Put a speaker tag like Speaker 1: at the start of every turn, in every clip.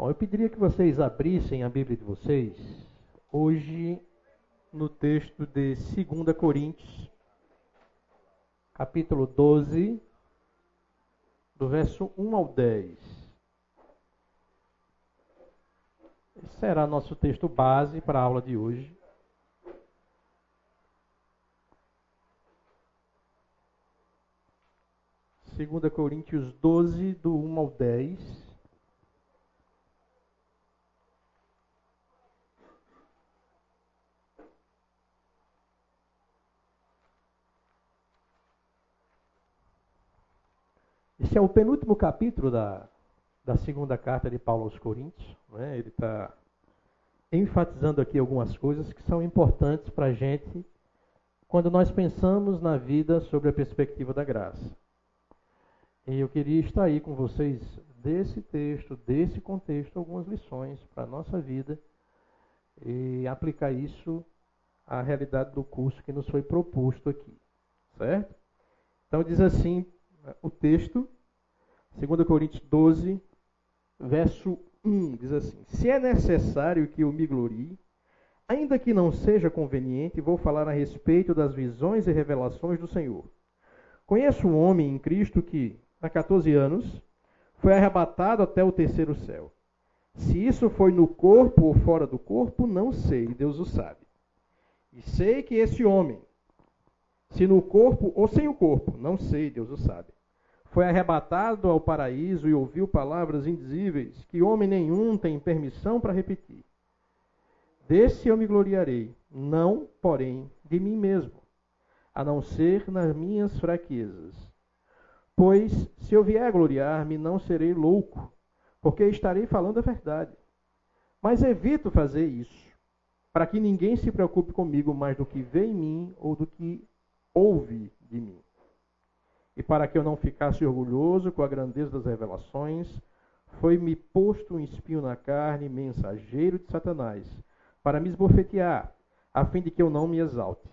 Speaker 1: Bom, eu pediria que vocês abrissem a Bíblia de vocês hoje no texto de 2 Coríntios, capítulo 12, do verso 1 ao 10. Esse será nosso texto base para a aula de hoje. Segunda Coríntios 12, do 1 ao 10. Esse é o penúltimo capítulo da, da segunda carta de Paulo aos Coríntios. Né? Ele está enfatizando aqui algumas coisas que são importantes para a gente quando nós pensamos na vida sobre a perspectiva da graça. E eu queria aí com vocês desse texto, desse contexto, algumas lições para a nossa vida e aplicar isso à realidade do curso que nos foi proposto aqui. Certo? Então diz assim o texto 2 Coríntios 12, verso 1, diz assim: Se é necessário que eu me glorie, ainda que não seja conveniente, vou falar a respeito das visões e revelações do Senhor. Conheço um homem em Cristo que, há 14 anos, foi arrebatado até o terceiro céu. Se isso foi no corpo ou fora do corpo, não sei, Deus o sabe. E sei que esse homem, se no corpo ou sem o corpo, não sei, Deus o sabe foi arrebatado ao paraíso e ouviu palavras indizíveis que homem nenhum tem permissão para repetir. Desse eu me gloriarei, não, porém, de mim mesmo, a não ser nas minhas fraquezas. Pois, se eu vier gloriar-me, não serei louco, porque estarei falando a verdade. Mas evito fazer isso, para que ninguém se preocupe comigo mais do que vê em mim ou do que ouve de mim. E para que eu não ficasse orgulhoso com a grandeza das revelações, foi-me posto um espinho na carne, mensageiro de Satanás, para me esbofetear, a fim de que eu não me exalte.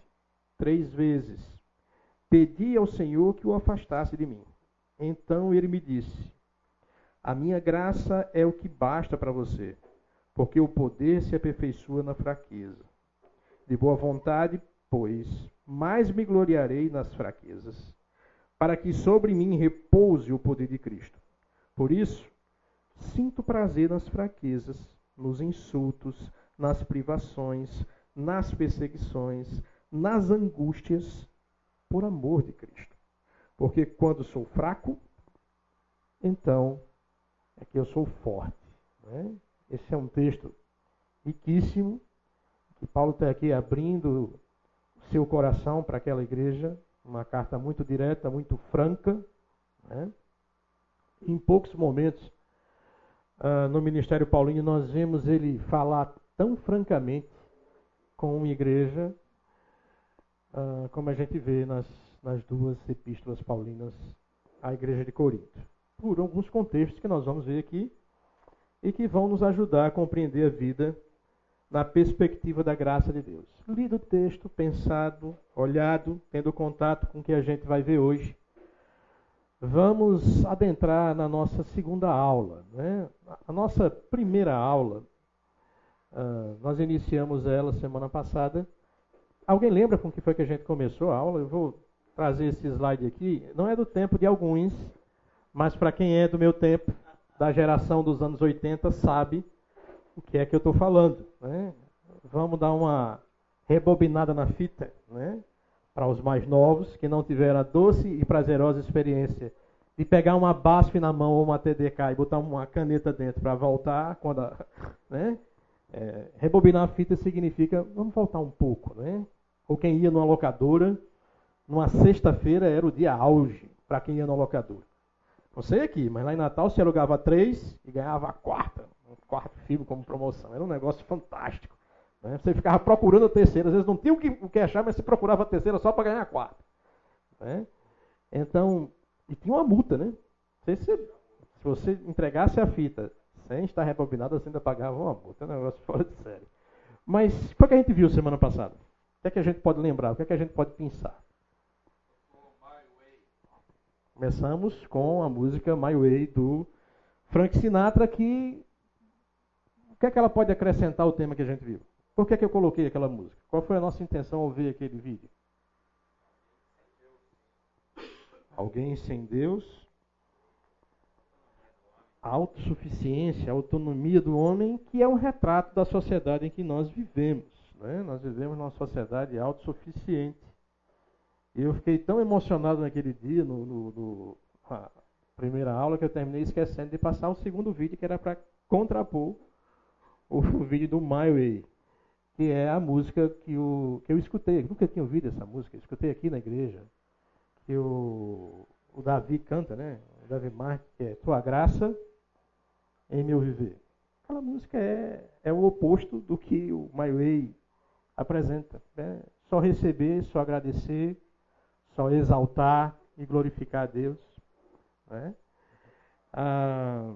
Speaker 1: Três vezes pedi ao Senhor que o afastasse de mim. Então ele me disse: A minha graça é o que basta para você, porque o poder se aperfeiçoa na fraqueza. De boa vontade, pois, mais me gloriarei nas fraquezas para que sobre mim repouse o poder de Cristo. Por isso, sinto prazer nas fraquezas, nos insultos, nas privações, nas perseguições, nas angústias, por amor de Cristo. Porque quando sou fraco, então é que eu sou forte. Né? Esse é um texto riquíssimo, que Paulo está aqui abrindo seu coração para aquela igreja uma carta muito direta, muito franca. Né? Em poucos momentos, uh, no Ministério Paulino, nós vemos ele falar tão francamente com uma igreja, uh, como a gente vê nas, nas duas epístolas paulinas à igreja de Corinto. Por alguns contextos que nós vamos ver aqui e que vão nos ajudar a compreender a vida na perspectiva da graça de Deus. Lido o texto, pensado, olhado, tendo contato com o que a gente vai ver hoje. Vamos adentrar na nossa segunda aula. Né? A nossa primeira aula, uh, nós iniciamos ela semana passada. Alguém lembra com que foi que a gente começou a aula? Eu vou trazer esse slide aqui. Não é do tempo de alguns, mas para quem é do meu tempo, da geração dos anos 80, sabe o que é que eu estou falando. Né? Vamos dar uma rebobinada na fita, né? para os mais novos que não tiveram a doce e prazerosa experiência de pegar uma BASF na mão ou uma TDK e botar uma caneta dentro para voltar quando a, né? É, rebobinar a fita significa vamos voltar um pouco, né? Ou quem ia numa locadora, numa sexta-feira era o dia auge para quem ia numa locadora. Não sei aqui, mas lá em Natal se alugava três e ganhava a quarta quarto filme como promoção. Era um negócio fantástico. Né? Você ficava procurando a terceira, às vezes não tinha o que, o que achar, mas você procurava a terceira só para ganhar a quarta. Né? Então, e tinha uma multa, né? Se, se, se você entregasse a fita sem estar rebobinada, você ainda pagava uma multa. É um negócio fora de série. Mas o que a gente viu semana passada? O que é que a gente pode lembrar? O que é que a gente pode pensar? Começamos com a música My Way do Frank Sinatra, que que é que ela pode acrescentar ao tema que a gente viu? Por que, é que eu coloquei aquela música? Qual foi a nossa intenção ao ver aquele vídeo? Alguém sem Deus a autossuficiência, a autonomia do homem, que é um retrato da sociedade em que nós vivemos. Né? Nós vivemos numa sociedade autossuficiente. E eu fiquei tão emocionado naquele dia, no, no, no primeira aula, que eu terminei esquecendo de passar o segundo vídeo, que era para contrapor o vídeo do My Way, que é a música que, o, que eu escutei. Eu nunca tinha ouvido essa música, escutei aqui na igreja, que o, o Davi canta, né? O Davi Marques, que é Tua Graça em meu viver. Aquela música é, é o oposto do que o My Way apresenta. Né? Só receber, só agradecer, só exaltar e glorificar a Deus. Né? Ah,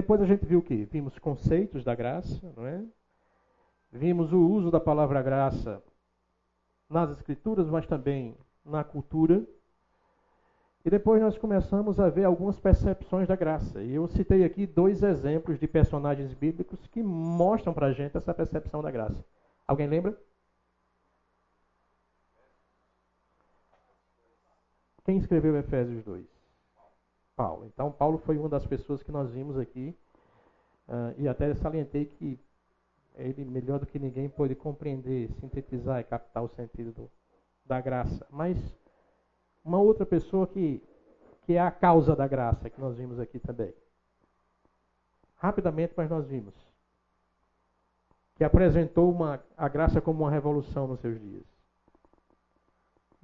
Speaker 1: depois a gente viu o que? Vimos conceitos da graça, não é? Vimos o uso da palavra graça nas escrituras, mas também na cultura. E depois nós começamos a ver algumas percepções da graça. E eu citei aqui dois exemplos de personagens bíblicos que mostram para a gente essa percepção da graça. Alguém lembra? Quem escreveu Efésios 2? Paulo. Então, Paulo foi uma das pessoas que nós vimos aqui. Uh, e até salientei que ele, melhor do que ninguém, pôde compreender, sintetizar e captar o sentido do, da graça. Mas uma outra pessoa que, que é a causa da graça, que nós vimos aqui também. Rapidamente, mas nós vimos. Que apresentou uma, a graça como uma revolução nos seus dias.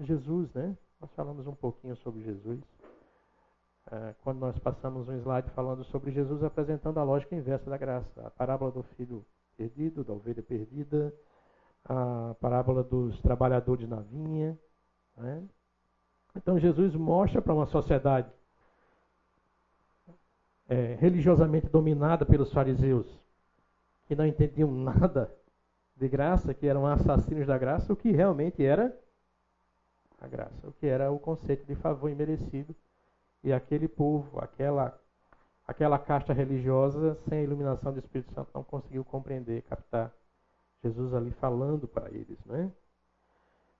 Speaker 1: Jesus, né? Nós falamos um pouquinho sobre Jesus. É, quando nós passamos um slide falando sobre Jesus apresentando a lógica inversa da graça. A parábola do filho perdido, da ovelha perdida, a parábola dos trabalhadores na vinha. Né? Então Jesus mostra para uma sociedade é, religiosamente dominada pelos fariseus, que não entendiam nada de graça, que eram assassinos da graça, o que realmente era a graça, o que era o conceito de favor imerecido. E aquele povo, aquela, aquela casta religiosa, sem a iluminação do Espírito Santo, não conseguiu compreender, captar Jesus ali falando para eles. Né?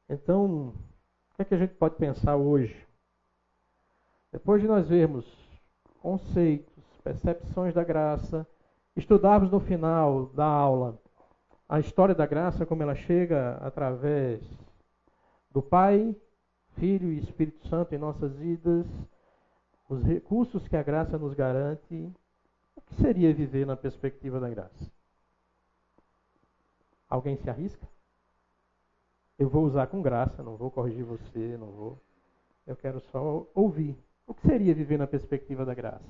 Speaker 1: Então, o que, é que a gente pode pensar hoje? Depois de nós vermos conceitos, percepções da graça, estudarmos no final da aula a história da graça, como ela chega através do Pai, Filho e Espírito Santo em nossas vidas, os recursos que a graça nos garante, o que seria viver na perspectiva da graça? Alguém se arrisca? Eu vou usar com graça, não vou corrigir você, não vou. Eu quero só ouvir. O que seria viver na perspectiva da graça?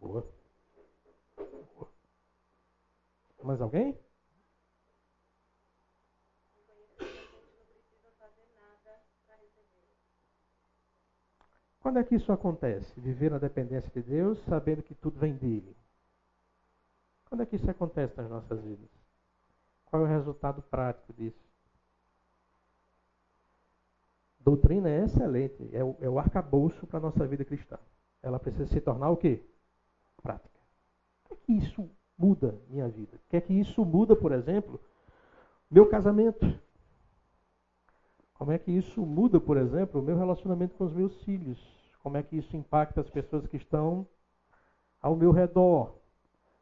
Speaker 1: Boa. Boa. Mais alguém? Quando é que isso acontece? Viver na dependência de Deus, sabendo que tudo vem dele. Quando é que isso acontece nas nossas vidas? Qual é o resultado prático disso? Doutrina é excelente, é o, é o arcabouço para a nossa vida cristã. Ela precisa se tornar o quê? Prática. O que é que isso muda minha vida? O que é que isso muda, por exemplo, meu casamento? Como é que isso muda, por exemplo, o meu relacionamento com os meus filhos? Como é que isso impacta as pessoas que estão ao meu redor?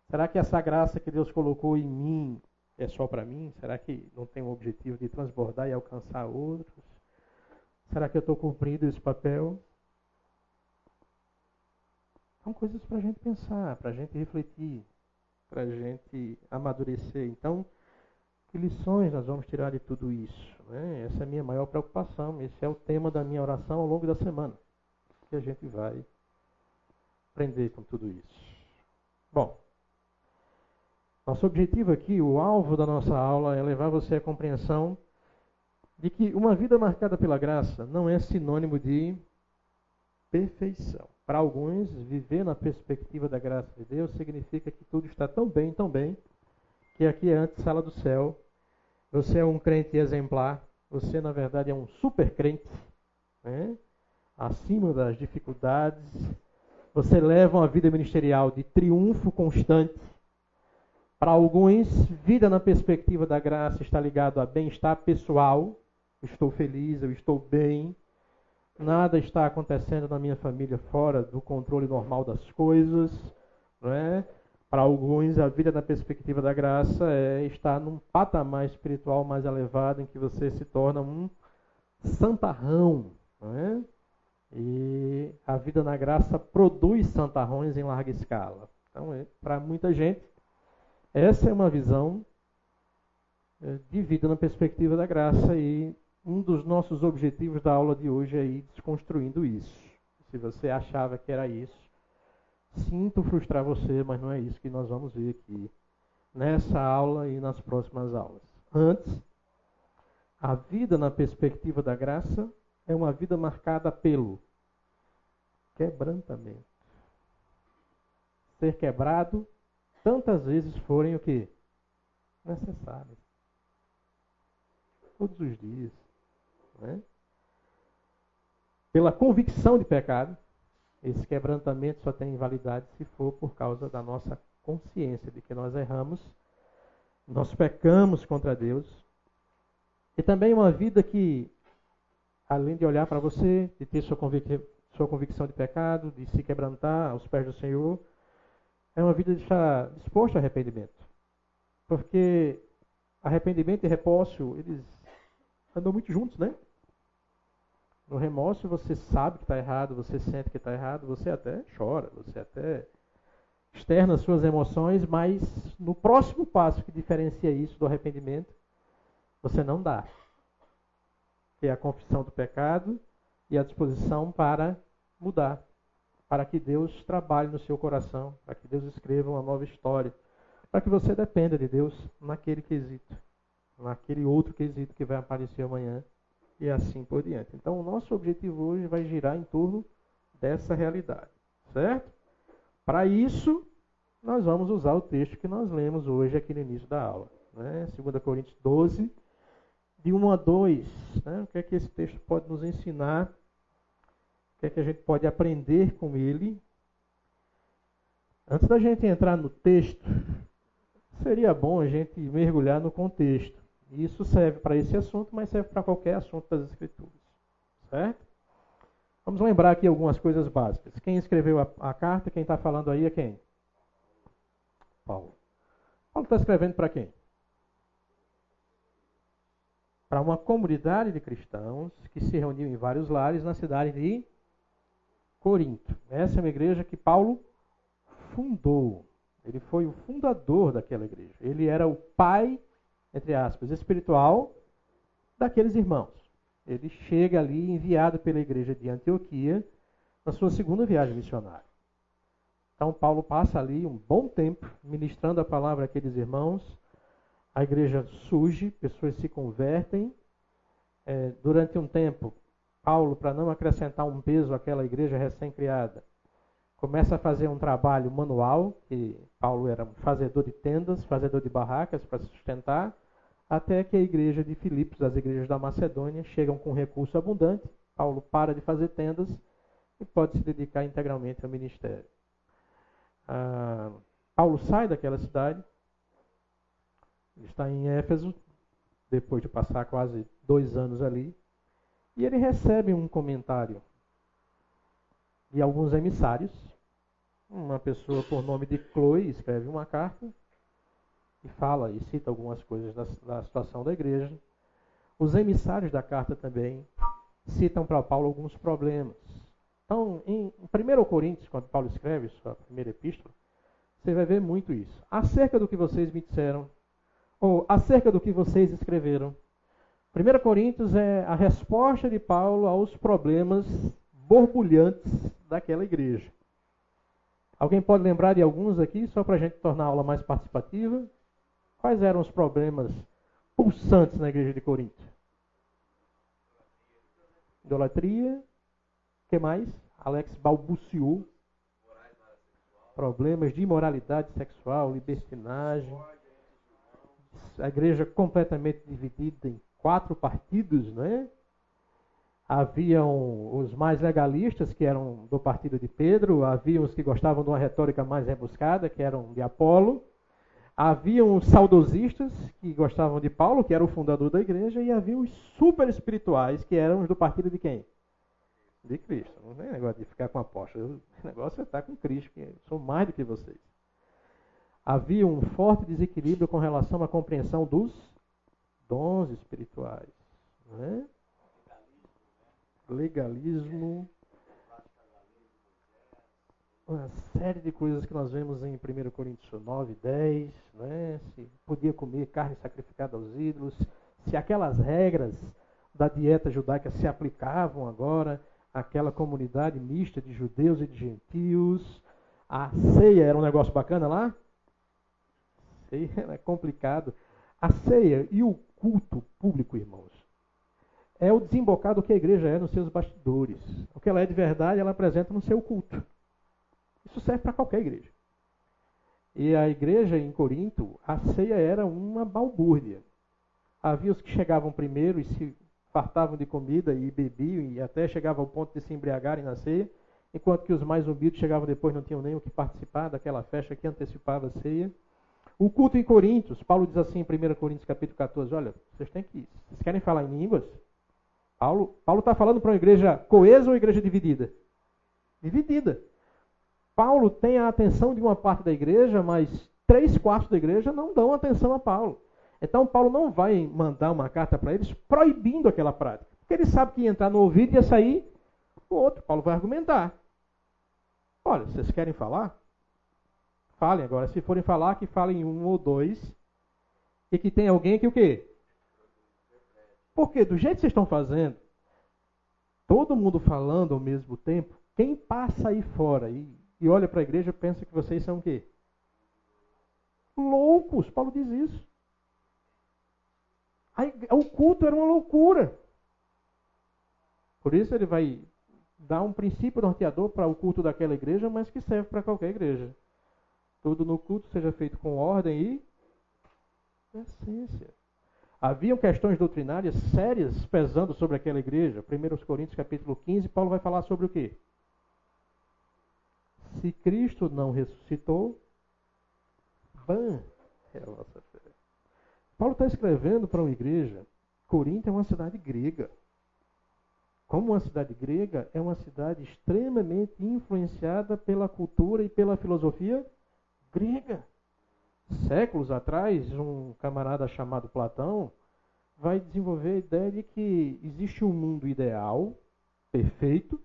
Speaker 1: Será que essa graça que Deus colocou em mim é só para mim? Será que não tem o objetivo de transbordar e alcançar outros? Será que eu estou cumprindo esse papel? São coisas para a gente pensar, para a gente refletir, para a gente amadurecer. Então, que lições nós vamos tirar de tudo isso? Né? Essa é a minha maior preocupação. Esse é o tema da minha oração ao longo da semana. A gente vai aprender com tudo isso. Bom. Nosso objetivo aqui, o alvo da nossa aula, é levar você à compreensão de que uma vida marcada pela graça não é sinônimo de perfeição. Para alguns, viver na perspectiva da graça de Deus significa que tudo está tão bem, tão bem, que aqui é antes sala do céu. Você é um crente exemplar, você na verdade é um super crente, né? Acima das dificuldades, Você leva uma vida ministerial de triunfo constante. Para alguns, vida na perspectiva da graça está ligado a bem-estar pessoal. Estou feliz, eu estou bem. Nada está acontecendo na minha família fora do controle normal das coisas. É? Para alguns, a vida na perspectiva da graça é estar num patamar espiritual mais elevado em que você se torna um santarrão. Não é? E a vida na graça produz santarrões em larga escala. Então, é, para muita gente, essa é uma visão é, de vida na perspectiva da graça e um dos nossos objetivos da aula de hoje é ir desconstruindo isso. Se você achava que era isso, sinto frustrar você, mas não é isso que nós vamos ver aqui nessa aula e nas próximas aulas. Antes, a vida na perspectiva da graça é uma vida marcada pelo quebrantamento. Ser quebrado tantas vezes forem o que? Necessárias. Todos os dias. Né? Pela convicção de pecado, esse quebrantamento só tem validade se for por causa da nossa consciência de que nós erramos, nós pecamos contra Deus. E também uma vida que além de olhar para você, de ter sua, convic sua convicção de pecado, de se quebrantar aos pés do Senhor, é uma vida de estar disposto a arrependimento. Porque arrependimento e repósio, eles andam muito juntos, né? No remorso você sabe que está errado, você sente que está errado, você até chora, você até externa suas emoções, mas no próximo passo que diferencia isso do arrependimento, você não dá que é a confissão do pecado e a disposição para mudar, para que Deus trabalhe no seu coração, para que Deus escreva uma nova história, para que você dependa de Deus naquele quesito, naquele outro quesito que vai aparecer amanhã e assim por diante. Então, o nosso objetivo hoje vai girar em torno dessa realidade, certo? Para isso, nós vamos usar o texto que nós lemos hoje aqui no início da aula, né? 2 Coríntios 12, de 1 a 2. Né? O que é que esse texto pode nos ensinar? O que é que a gente pode aprender com ele? Antes da gente entrar no texto, seria bom a gente mergulhar no contexto. Isso serve para esse assunto, mas serve para qualquer assunto das Escrituras. Certo? Vamos lembrar aqui algumas coisas básicas. Quem escreveu a, a carta, quem está falando aí é quem? Paulo. Paulo está escrevendo para quem? para uma comunidade de cristãos que se reuniu em vários lares na cidade de Corinto. Essa é uma igreja que Paulo fundou. Ele foi o fundador daquela igreja. Ele era o pai, entre aspas, espiritual daqueles irmãos. Ele chega ali enviado pela igreja de Antioquia na sua segunda viagem missionária. Então Paulo passa ali um bom tempo ministrando a palavra àqueles irmãos a igreja surge, pessoas se convertem. É, durante um tempo, Paulo, para não acrescentar um peso àquela igreja recém-criada, começa a fazer um trabalho manual, que Paulo era um fazedor de tendas, fazedor de barracas para se sustentar, até que a igreja de Filipos, as igrejas da Macedônia, chegam com recurso abundante. Paulo para de fazer tendas e pode se dedicar integralmente ao ministério. Ah, Paulo sai daquela cidade, está em Éfeso, depois de passar quase dois anos ali, e ele recebe um comentário de alguns emissários. Uma pessoa por nome de Chloe escreve uma carta e fala e cita algumas coisas da, da situação da igreja. Os emissários da carta também citam para Paulo alguns problemas. Então, em 1 Coríntios, quando Paulo escreve sua primeira epístola, você vai ver muito isso. Acerca do que vocês me disseram, ou acerca do que vocês escreveram. 1 Coríntios é a resposta de Paulo aos problemas borbulhantes daquela igreja. Alguém pode lembrar de alguns aqui, só para a gente tornar a aula mais participativa? Quais eram os problemas pulsantes na igreja de Corinto? Idolatria. O que mais? Alex balbuciou. Problemas de imoralidade sexual, libertinagem a igreja completamente dividida em quatro partidos, não é? Haviam os mais legalistas, que eram do partido de Pedro, haviam os que gostavam de uma retórica mais rebuscada, que eram de Apolo. Haviam os saudosistas, que gostavam de Paulo, que era o fundador da igreja, e havia os super espirituais, que eram os do partido de quem? De Cristo. Não tem negócio de ficar com apóstolo. O negócio é estar com Cristo, que sou mais do que vocês. Havia um forte desequilíbrio com relação à compreensão dos dons espirituais. Né? Legalismo. Uma série de coisas que nós vemos em 1 Coríntios 9, 10. Né? Se podia comer carne sacrificada aos ídolos. Se aquelas regras da dieta judaica se aplicavam agora àquela comunidade mista de judeus e de gentios. A ceia era um negócio bacana lá? Ceia era complicado. A ceia e o culto público, irmãos, é o desembocado que a igreja é nos seus bastidores. O que ela é de verdade, ela apresenta no seu culto. Isso serve para qualquer igreja. E a igreja em Corinto, a ceia era uma balbúrdia. Havia os que chegavam primeiro e se fartavam de comida e bebiam e até chegavam ao ponto de se embriagarem na ceia, enquanto que os mais humildes chegavam depois não tinham nem o que participar daquela festa que antecipava a ceia. O culto em Coríntios, Paulo diz assim em 1 Coríntios capítulo 14, olha, vocês têm que. Vocês querem falar em línguas? Paulo está falando para uma igreja coesa ou igreja dividida? Dividida. Paulo tem a atenção de uma parte da igreja, mas três quartos da igreja não dão atenção a Paulo. Então Paulo não vai mandar uma carta para eles proibindo aquela prática. Porque ele sabe que ia entrar no ouvido e ia sair o outro. Paulo vai argumentar. Olha, vocês querem falar? Falem agora. Se forem falar, que falem um ou dois. E que tem alguém que o quê? Porque do jeito que vocês estão fazendo, todo mundo falando ao mesmo tempo, quem passa aí fora e, e olha para a igreja pensa que vocês são o quê? Loucos. Paulo diz isso. Aí, o culto era uma loucura. Por isso ele vai dar um princípio norteador para o culto daquela igreja, mas que serve para qualquer igreja. Tudo no culto seja feito com ordem e essência. Haviam questões doutrinárias sérias pesando sobre aquela igreja. 1 Coríntios capítulo 15, Paulo vai falar sobre o quê? Se Cristo não ressuscitou, ban é a vossa fé. Paulo está escrevendo para uma igreja. Corinto é uma cidade grega. Como uma cidade grega, é uma cidade extremamente influenciada pela cultura e pela filosofia grega. Séculos atrás, um camarada chamado Platão vai desenvolver a ideia de que existe um mundo ideal, perfeito,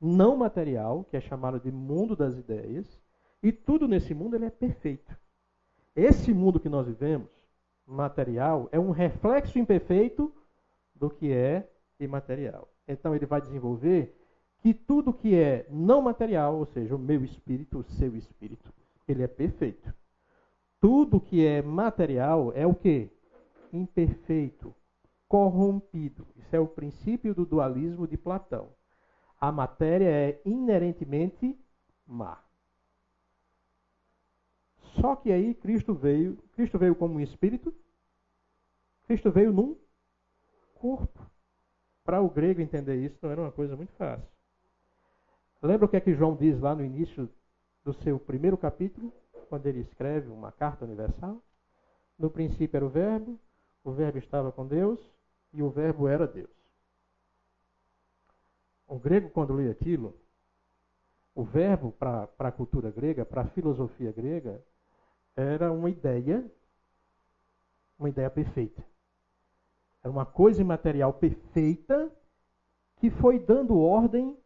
Speaker 1: não material, que é chamado de mundo das ideias, e tudo nesse mundo ele é perfeito. Esse mundo que nós vivemos, material, é um reflexo imperfeito do que é imaterial. Então ele vai desenvolver que tudo que é não material, ou seja, o meu espírito, o seu espírito, ele é perfeito. Tudo que é material é o que? Imperfeito, corrompido. Isso é o princípio do dualismo de Platão. A matéria é inerentemente má. Só que aí Cristo veio, Cristo veio como um espírito, Cristo veio num corpo. Para o grego entender isso não era uma coisa muito fácil. Lembra o que é que João diz lá no início do seu primeiro capítulo, quando ele escreve uma carta universal. No princípio era o Verbo, o Verbo estava com Deus e o Verbo era Deus. O grego, quando lê aquilo, o verbo para a cultura grega, para a filosofia grega, era uma ideia, uma ideia perfeita. Era uma coisa imaterial perfeita que foi dando ordem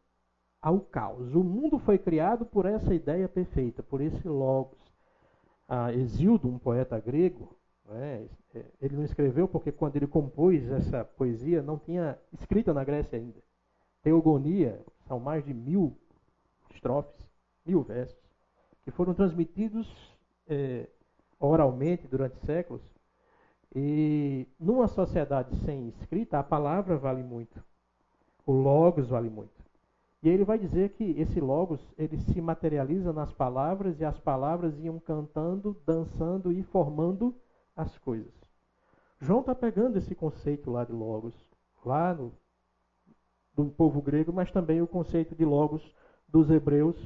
Speaker 1: ao caos. O mundo foi criado por essa ideia perfeita, por esse logos. Ah, Exildo, um poeta grego, né, ele não escreveu porque quando ele compôs essa poesia não tinha escrita na Grécia ainda. Teogonia, são mais de mil estrofes, mil versos, que foram transmitidos é, oralmente durante séculos. E numa sociedade sem escrita, a palavra vale muito. O logos vale muito. E ele vai dizer que esse logos, ele se materializa nas palavras e as palavras iam cantando, dançando e formando as coisas. João está pegando esse conceito lá de logos, lá no, do povo grego, mas também o conceito de logos dos hebreus,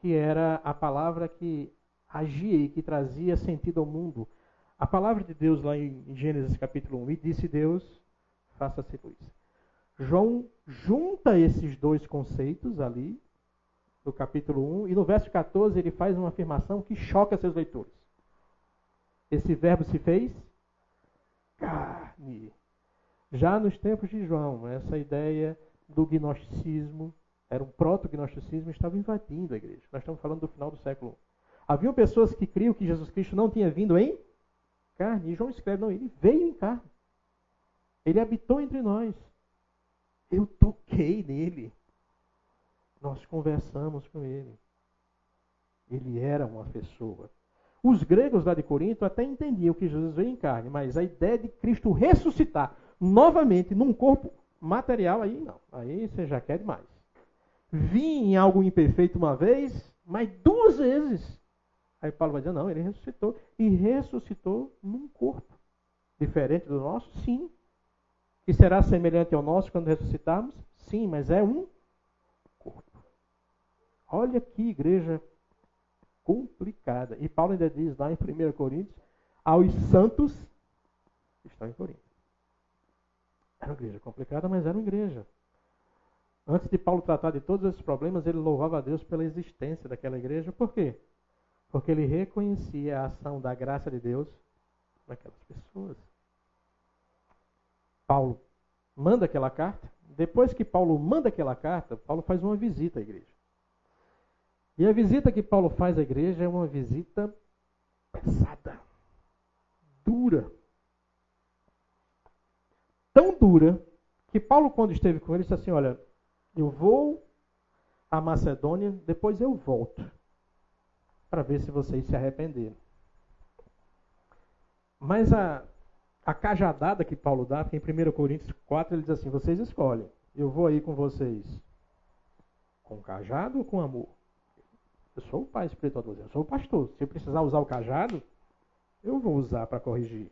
Speaker 1: que era a palavra que agia e que trazia sentido ao mundo. A palavra de Deus lá em Gênesis capítulo 1, e disse Deus, faça-se luz. João junta esses dois conceitos ali, do capítulo 1, e no verso 14 ele faz uma afirmação que choca seus leitores. Esse verbo se fez carne. Já nos tempos de João, essa ideia do gnosticismo, era um proto-gnosticismo, estava invadindo a igreja. Nós estamos falando do final do século I. Haviam pessoas que criam que Jesus Cristo não tinha vindo em carne. E João escreve, não, ele veio em carne. Ele habitou entre nós. Eu toquei nele. Nós conversamos com ele. Ele era uma pessoa. Os gregos lá de Corinto até entendiam que Jesus veio em carne, mas a ideia de Cristo ressuscitar novamente num corpo material, aí não. Aí você já quer demais. Vim em algo imperfeito uma vez, mas duas vezes. Aí Paulo vai dizer, não, ele ressuscitou. E ressuscitou num corpo. Diferente do nosso? Sim. E será semelhante ao nosso quando ressuscitarmos? Sim, mas é um corpo. Olha que igreja complicada. E Paulo ainda diz lá em 1 Coríntios, aos santos que estão em Corinto. Era uma igreja complicada, mas era uma igreja. Antes de Paulo tratar de todos esses problemas, ele louvava a Deus pela existência daquela igreja. Por quê? Porque ele reconhecia a ação da graça de Deus naquelas pessoas. Paulo manda aquela carta. Depois que Paulo manda aquela carta, Paulo faz uma visita à igreja. E a visita que Paulo faz à igreja é uma visita pesada, dura. Tão dura que Paulo, quando esteve com ele, disse assim: Olha, eu vou à Macedônia, depois eu volto para ver se vocês se arrependeram. Mas a, a cajadada que Paulo dá, em 1 Coríntios 4, ele diz assim: vocês escolhem. Eu vou aí com vocês com cajado ou com amor? Eu sou o pai espiritual, eu sou o pastor. Se eu precisar usar o cajado, eu vou usar para corrigir.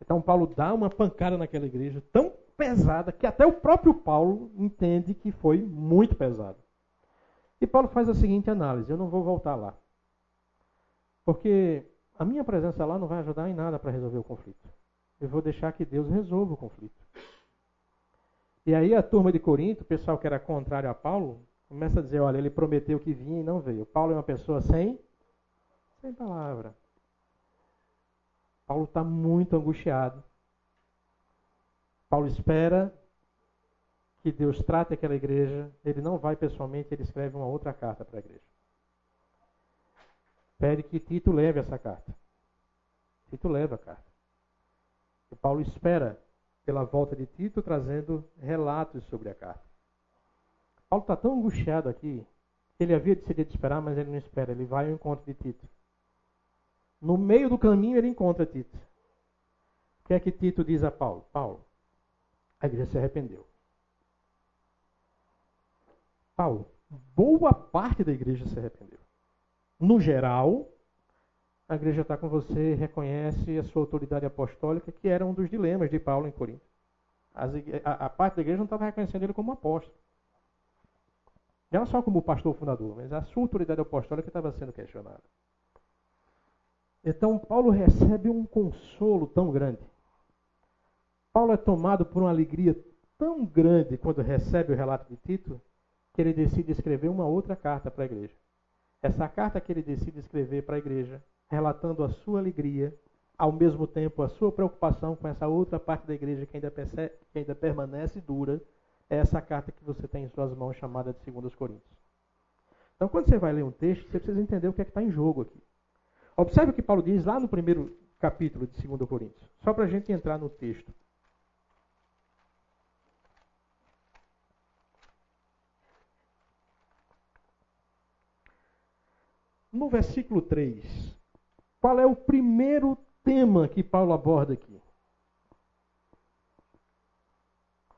Speaker 1: Então Paulo dá uma pancada naquela igreja tão pesada que até o próprio Paulo entende que foi muito pesado. E Paulo faz a seguinte análise: eu não vou voltar lá. Porque a minha presença lá não vai ajudar em nada para resolver o conflito. Eu vou deixar que Deus resolva o conflito. E aí a turma de Corinto, o pessoal que era contrário a Paulo, começa a dizer, olha, ele prometeu que vinha e não veio. Paulo é uma pessoa sem, sem palavra. Paulo está muito angustiado. Paulo espera que Deus trate aquela igreja. Ele não vai pessoalmente, ele escreve uma outra carta para a igreja pede que Tito leve essa carta. Tito leva a carta. Paulo espera pela volta de Tito, trazendo relatos sobre a carta. Paulo está tão angustiado aqui, ele havia decidido esperar, mas ele não espera, ele vai ao encontro de Tito. No meio do caminho ele encontra Tito. O que é que Tito diz a Paulo? Paulo, a igreja se arrependeu. Paulo, boa parte da igreja se arrependeu no geral, a igreja está com você, reconhece a sua autoridade apostólica, que era um dos dilemas de Paulo em Corinto. A, a, parte da igreja não estava reconhecendo ele como apóstolo. Não só como pastor fundador, mas a sua autoridade apostólica estava sendo questionada. Então, Paulo recebe um consolo tão grande. Paulo é tomado por uma alegria tão grande quando recebe o relato de Tito, que ele decide escrever uma outra carta para a igreja. Essa carta que ele decide escrever para a igreja, relatando a sua alegria, ao mesmo tempo a sua preocupação com essa outra parte da igreja que ainda, percebe, que ainda permanece dura, é essa carta que você tem em suas mãos, chamada de 2 Coríntios. Então, quando você vai ler um texto, você precisa entender o que é que está em jogo aqui. Observe o que Paulo diz lá no primeiro capítulo de 2 Coríntios, só para a gente entrar no texto. no versículo 3, qual é o primeiro tema que Paulo aborda aqui?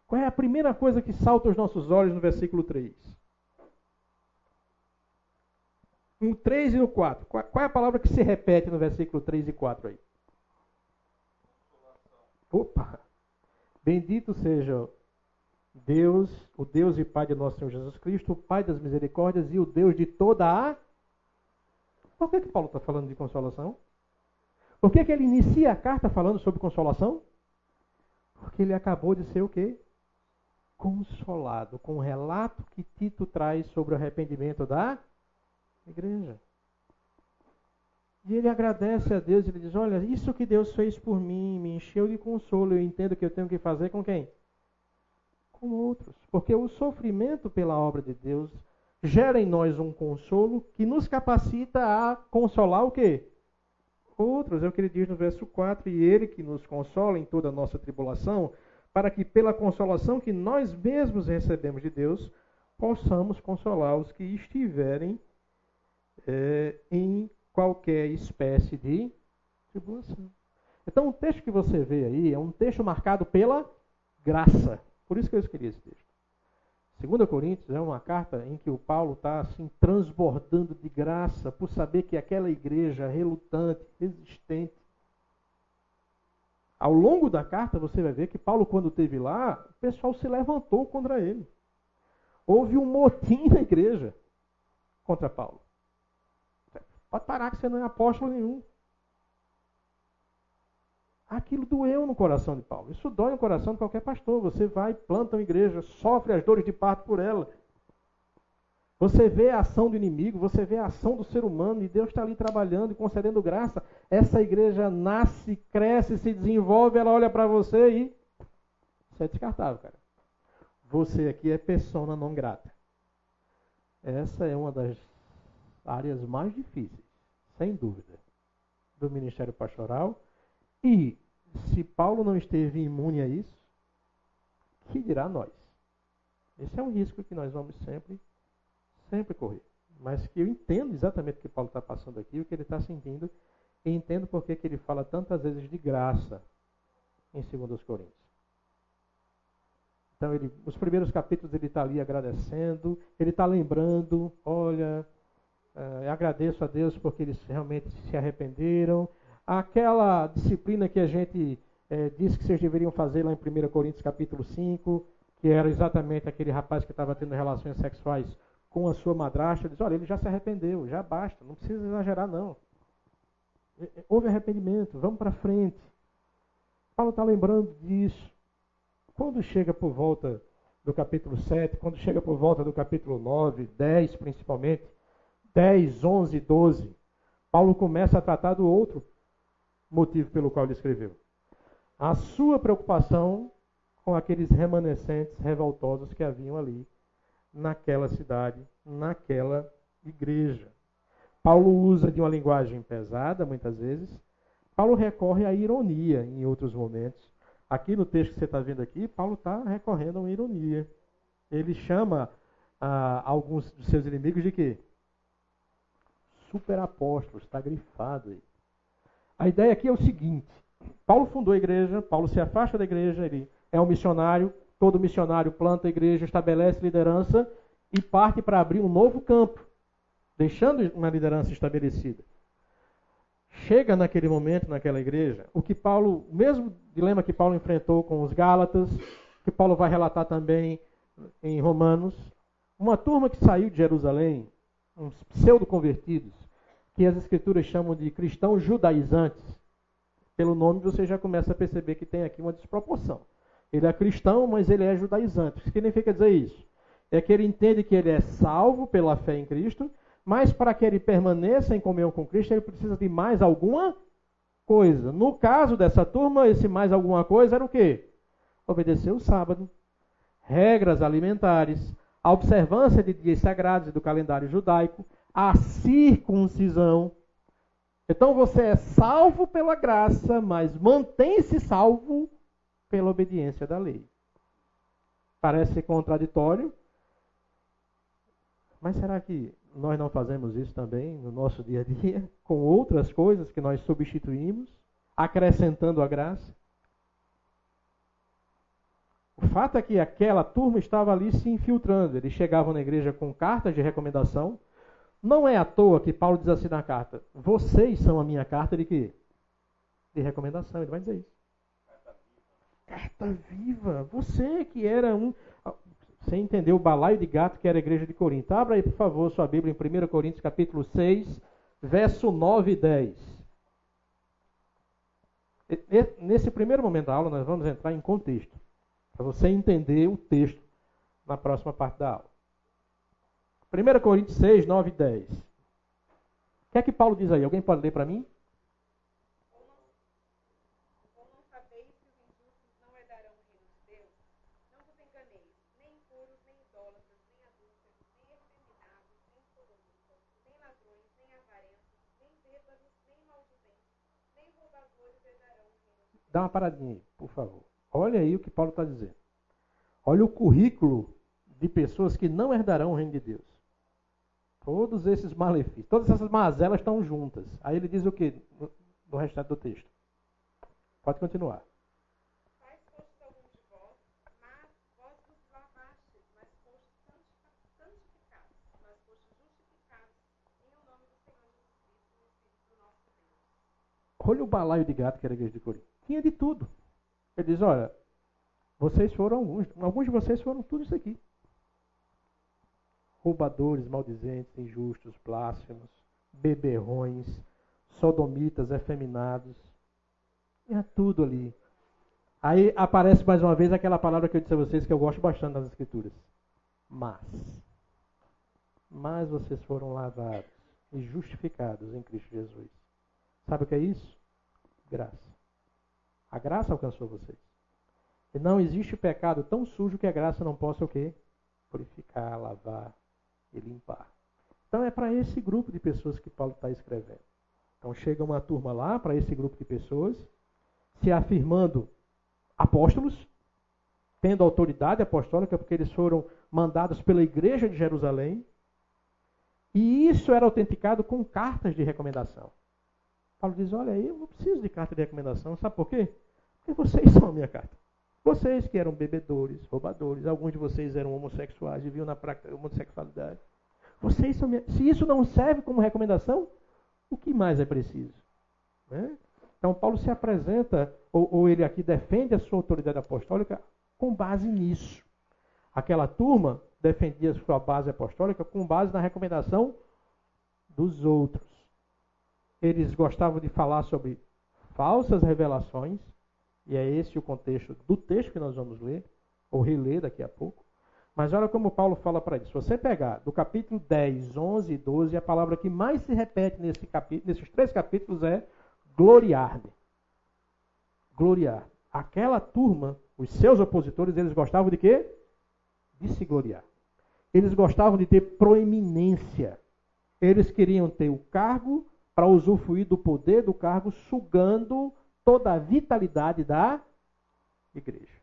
Speaker 1: Qual é a primeira coisa que salta aos nossos olhos no versículo 3? No 3 e no 4. Qual é a palavra que se repete no versículo 3 e 4 aí? Opa! Bendito seja Deus, o Deus e Pai de nosso Senhor Jesus Cristo, o Pai das misericórdias e o Deus de toda a. Por que, que Paulo está falando de consolação? Por que, que ele inicia a carta falando sobre consolação? Porque ele acabou de ser o quê? Consolado com o relato que Tito traz sobre o arrependimento da igreja. E ele agradece a Deus, ele diz: Olha, isso que Deus fez por mim me encheu de consolo. Eu entendo que eu tenho que fazer com quem? Com outros. Porque o sofrimento pela obra de Deus gera em nós um consolo que nos capacita a consolar o quê? Outros. É o que ele diz no verso 4: E ele que nos consola em toda a nossa tribulação, para que pela consolação que nós mesmos recebemos de Deus, possamos consolar os que estiverem é, em qualquer espécie de tribulação. Então, o texto que você vê aí é um texto marcado pela graça. Por isso que eu escolhi esse texto. 2 Coríntios é uma carta em que o Paulo está assim transbordando de graça por saber que aquela igreja relutante, resistente. Ao longo da carta você vai ver que Paulo, quando esteve lá, o pessoal se levantou contra ele. Houve um motim na igreja contra Paulo. Pode parar que você não é apóstolo nenhum. Aquilo doeu no coração de Paulo. Isso dói no coração de qualquer pastor. Você vai, planta uma igreja, sofre as dores de parto por ela. Você vê a ação do inimigo, você vê a ação do ser humano e Deus está ali trabalhando e concedendo graça. Essa igreja nasce, cresce, se desenvolve, ela olha para você e. Você é descartável, cara. Você aqui é persona não grata. Essa é uma das áreas mais difíceis sem dúvida, do ministério pastoral. E se Paulo não esteve imune a isso, que dirá nós? Esse é um risco que nós vamos sempre, sempre correr. Mas que eu entendo exatamente o que Paulo está passando aqui, o que ele está sentindo, e entendo porque que ele fala tantas vezes de graça em 2 Coríntios. Então, ele, os primeiros capítulos ele está ali agradecendo, ele está lembrando, olha, Uh, agradeço a Deus porque eles realmente se arrependeram. Aquela disciplina que a gente eh, disse que vocês deveriam fazer lá em 1 Coríntios capítulo 5, que era exatamente aquele rapaz que estava tendo relações sexuais com a sua madrasta, diz, olha, ele já se arrependeu, já basta, não precisa exagerar não. Houve arrependimento, vamos para frente. Paulo está lembrando disso. Quando chega por volta do capítulo 7, quando chega por volta do capítulo 9, 10 principalmente, 10, 11, 12, Paulo começa a tratar do outro motivo pelo qual ele escreveu. A sua preocupação com aqueles remanescentes revoltosos que haviam ali, naquela cidade, naquela igreja. Paulo usa de uma linguagem pesada, muitas vezes. Paulo recorre à ironia em outros momentos. Aqui no texto que você está vendo aqui, Paulo está recorrendo a uma ironia. Ele chama ah, alguns dos seus inimigos de quê? super apóstolos, está grifado aí. A ideia aqui é o seguinte: Paulo fundou a igreja, Paulo se afasta da igreja, ele é um missionário, todo missionário planta a igreja, estabelece liderança e parte para abrir um novo campo, deixando uma liderança estabelecida. Chega naquele momento naquela igreja, o que Paulo, o mesmo dilema que Paulo enfrentou com os Gálatas, que Paulo vai relatar também em Romanos, uma turma que saiu de Jerusalém, uns pseudo-convertidos, que as escrituras chamam de cristãos judaizantes. Pelo nome você já começa a perceber que tem aqui uma desproporção. Ele é cristão, mas ele é judaizante. O que significa dizer isso? É que ele entende que ele é salvo pela fé em Cristo, mas para que ele permaneça em comunhão com Cristo, ele precisa de mais alguma coisa. No caso dessa turma, esse mais alguma coisa era o quê? Obedecer o sábado, regras alimentares, a observância de dias sagrados e do calendário judaico, a circuncisão. Então você é salvo pela graça, mas mantém-se salvo pela obediência da lei. Parece contraditório, mas será que nós não fazemos isso também no nosso dia a dia, com outras coisas que nós substituímos, acrescentando a graça? O fato é que aquela turma estava ali se infiltrando. Eles chegavam na igreja com cartas de recomendação, não é à toa que Paulo diz assim na carta: Vocês são a minha carta de quê? De recomendação. Ele vai dizer isso. Carta viva. Você que era um. Você entendeu o balaio de gato que era a igreja de Corinto. Abra aí, por favor, sua Bíblia em 1 Coríntios capítulo 6, verso 9 e 10. Nesse primeiro momento da aula, nós vamos entrar em contexto, para você entender o texto na próxima parte da aula. 1 Coríntios 6, 9 e 10. O que é que Paulo diz aí? Alguém pode ler para mim? Dá uma paradinha aí, por favor. Olha aí o que Paulo está dizendo. Olha o currículo de pessoas que não herdarão o reino de Deus. Todos esses malefícios, todas essas mazelas estão juntas. Aí ele diz o que no, restante do texto? Pode continuar. Olha o balaio de gato que era a igreja de Corinto. Tinha de tudo. Ele diz: Olha, vocês foram alguns, alguns de vocês foram tudo isso aqui. Roubadores, maldizentes, injustos, blasfemos, beberrões, sodomitas, efeminados. Tinha tudo ali. Aí aparece mais uma vez aquela palavra que eu disse a vocês que eu gosto bastante das Escrituras. Mas. Mas vocês foram lavados e justificados em Cristo Jesus. Sabe o que é isso? Graça. A graça alcançou vocês. E não existe pecado tão sujo que a graça não possa o quê? Purificar, lavar e limpar. Então é para esse grupo de pessoas que Paulo está escrevendo. Então chega uma turma lá para esse grupo de pessoas, se afirmando apóstolos, tendo autoridade apostólica, porque eles foram mandados pela igreja de Jerusalém. E isso era autenticado com cartas de recomendação. Paulo diz: Olha, eu não preciso de carta de recomendação, sabe por quê? Porque vocês são a minha carta. Vocês que eram bebedores, roubadores, alguns de vocês eram homossexuais, viviam na prática homossexualidade. Vocês são. Se isso não serve como recomendação, o que mais é preciso? Né? Então, Paulo se apresenta, ou, ou ele aqui defende a sua autoridade apostólica com base nisso. Aquela turma defendia a sua base apostólica com base na recomendação dos outros. Eles gostavam de falar sobre falsas revelações, e é esse o contexto do texto que nós vamos ler, ou reler daqui a pouco. Mas olha como Paulo fala para isso. Se você pegar do capítulo 10, 11 e 12, a palavra que mais se repete nesse capítulo, nesses três capítulos é gloriar-me. Gloriar. Aquela turma, os seus opositores, eles gostavam de quê? De se gloriar. Eles gostavam de ter proeminência. Eles queriam ter o cargo para usufruir do poder do cargo, sugando toda a vitalidade da igreja.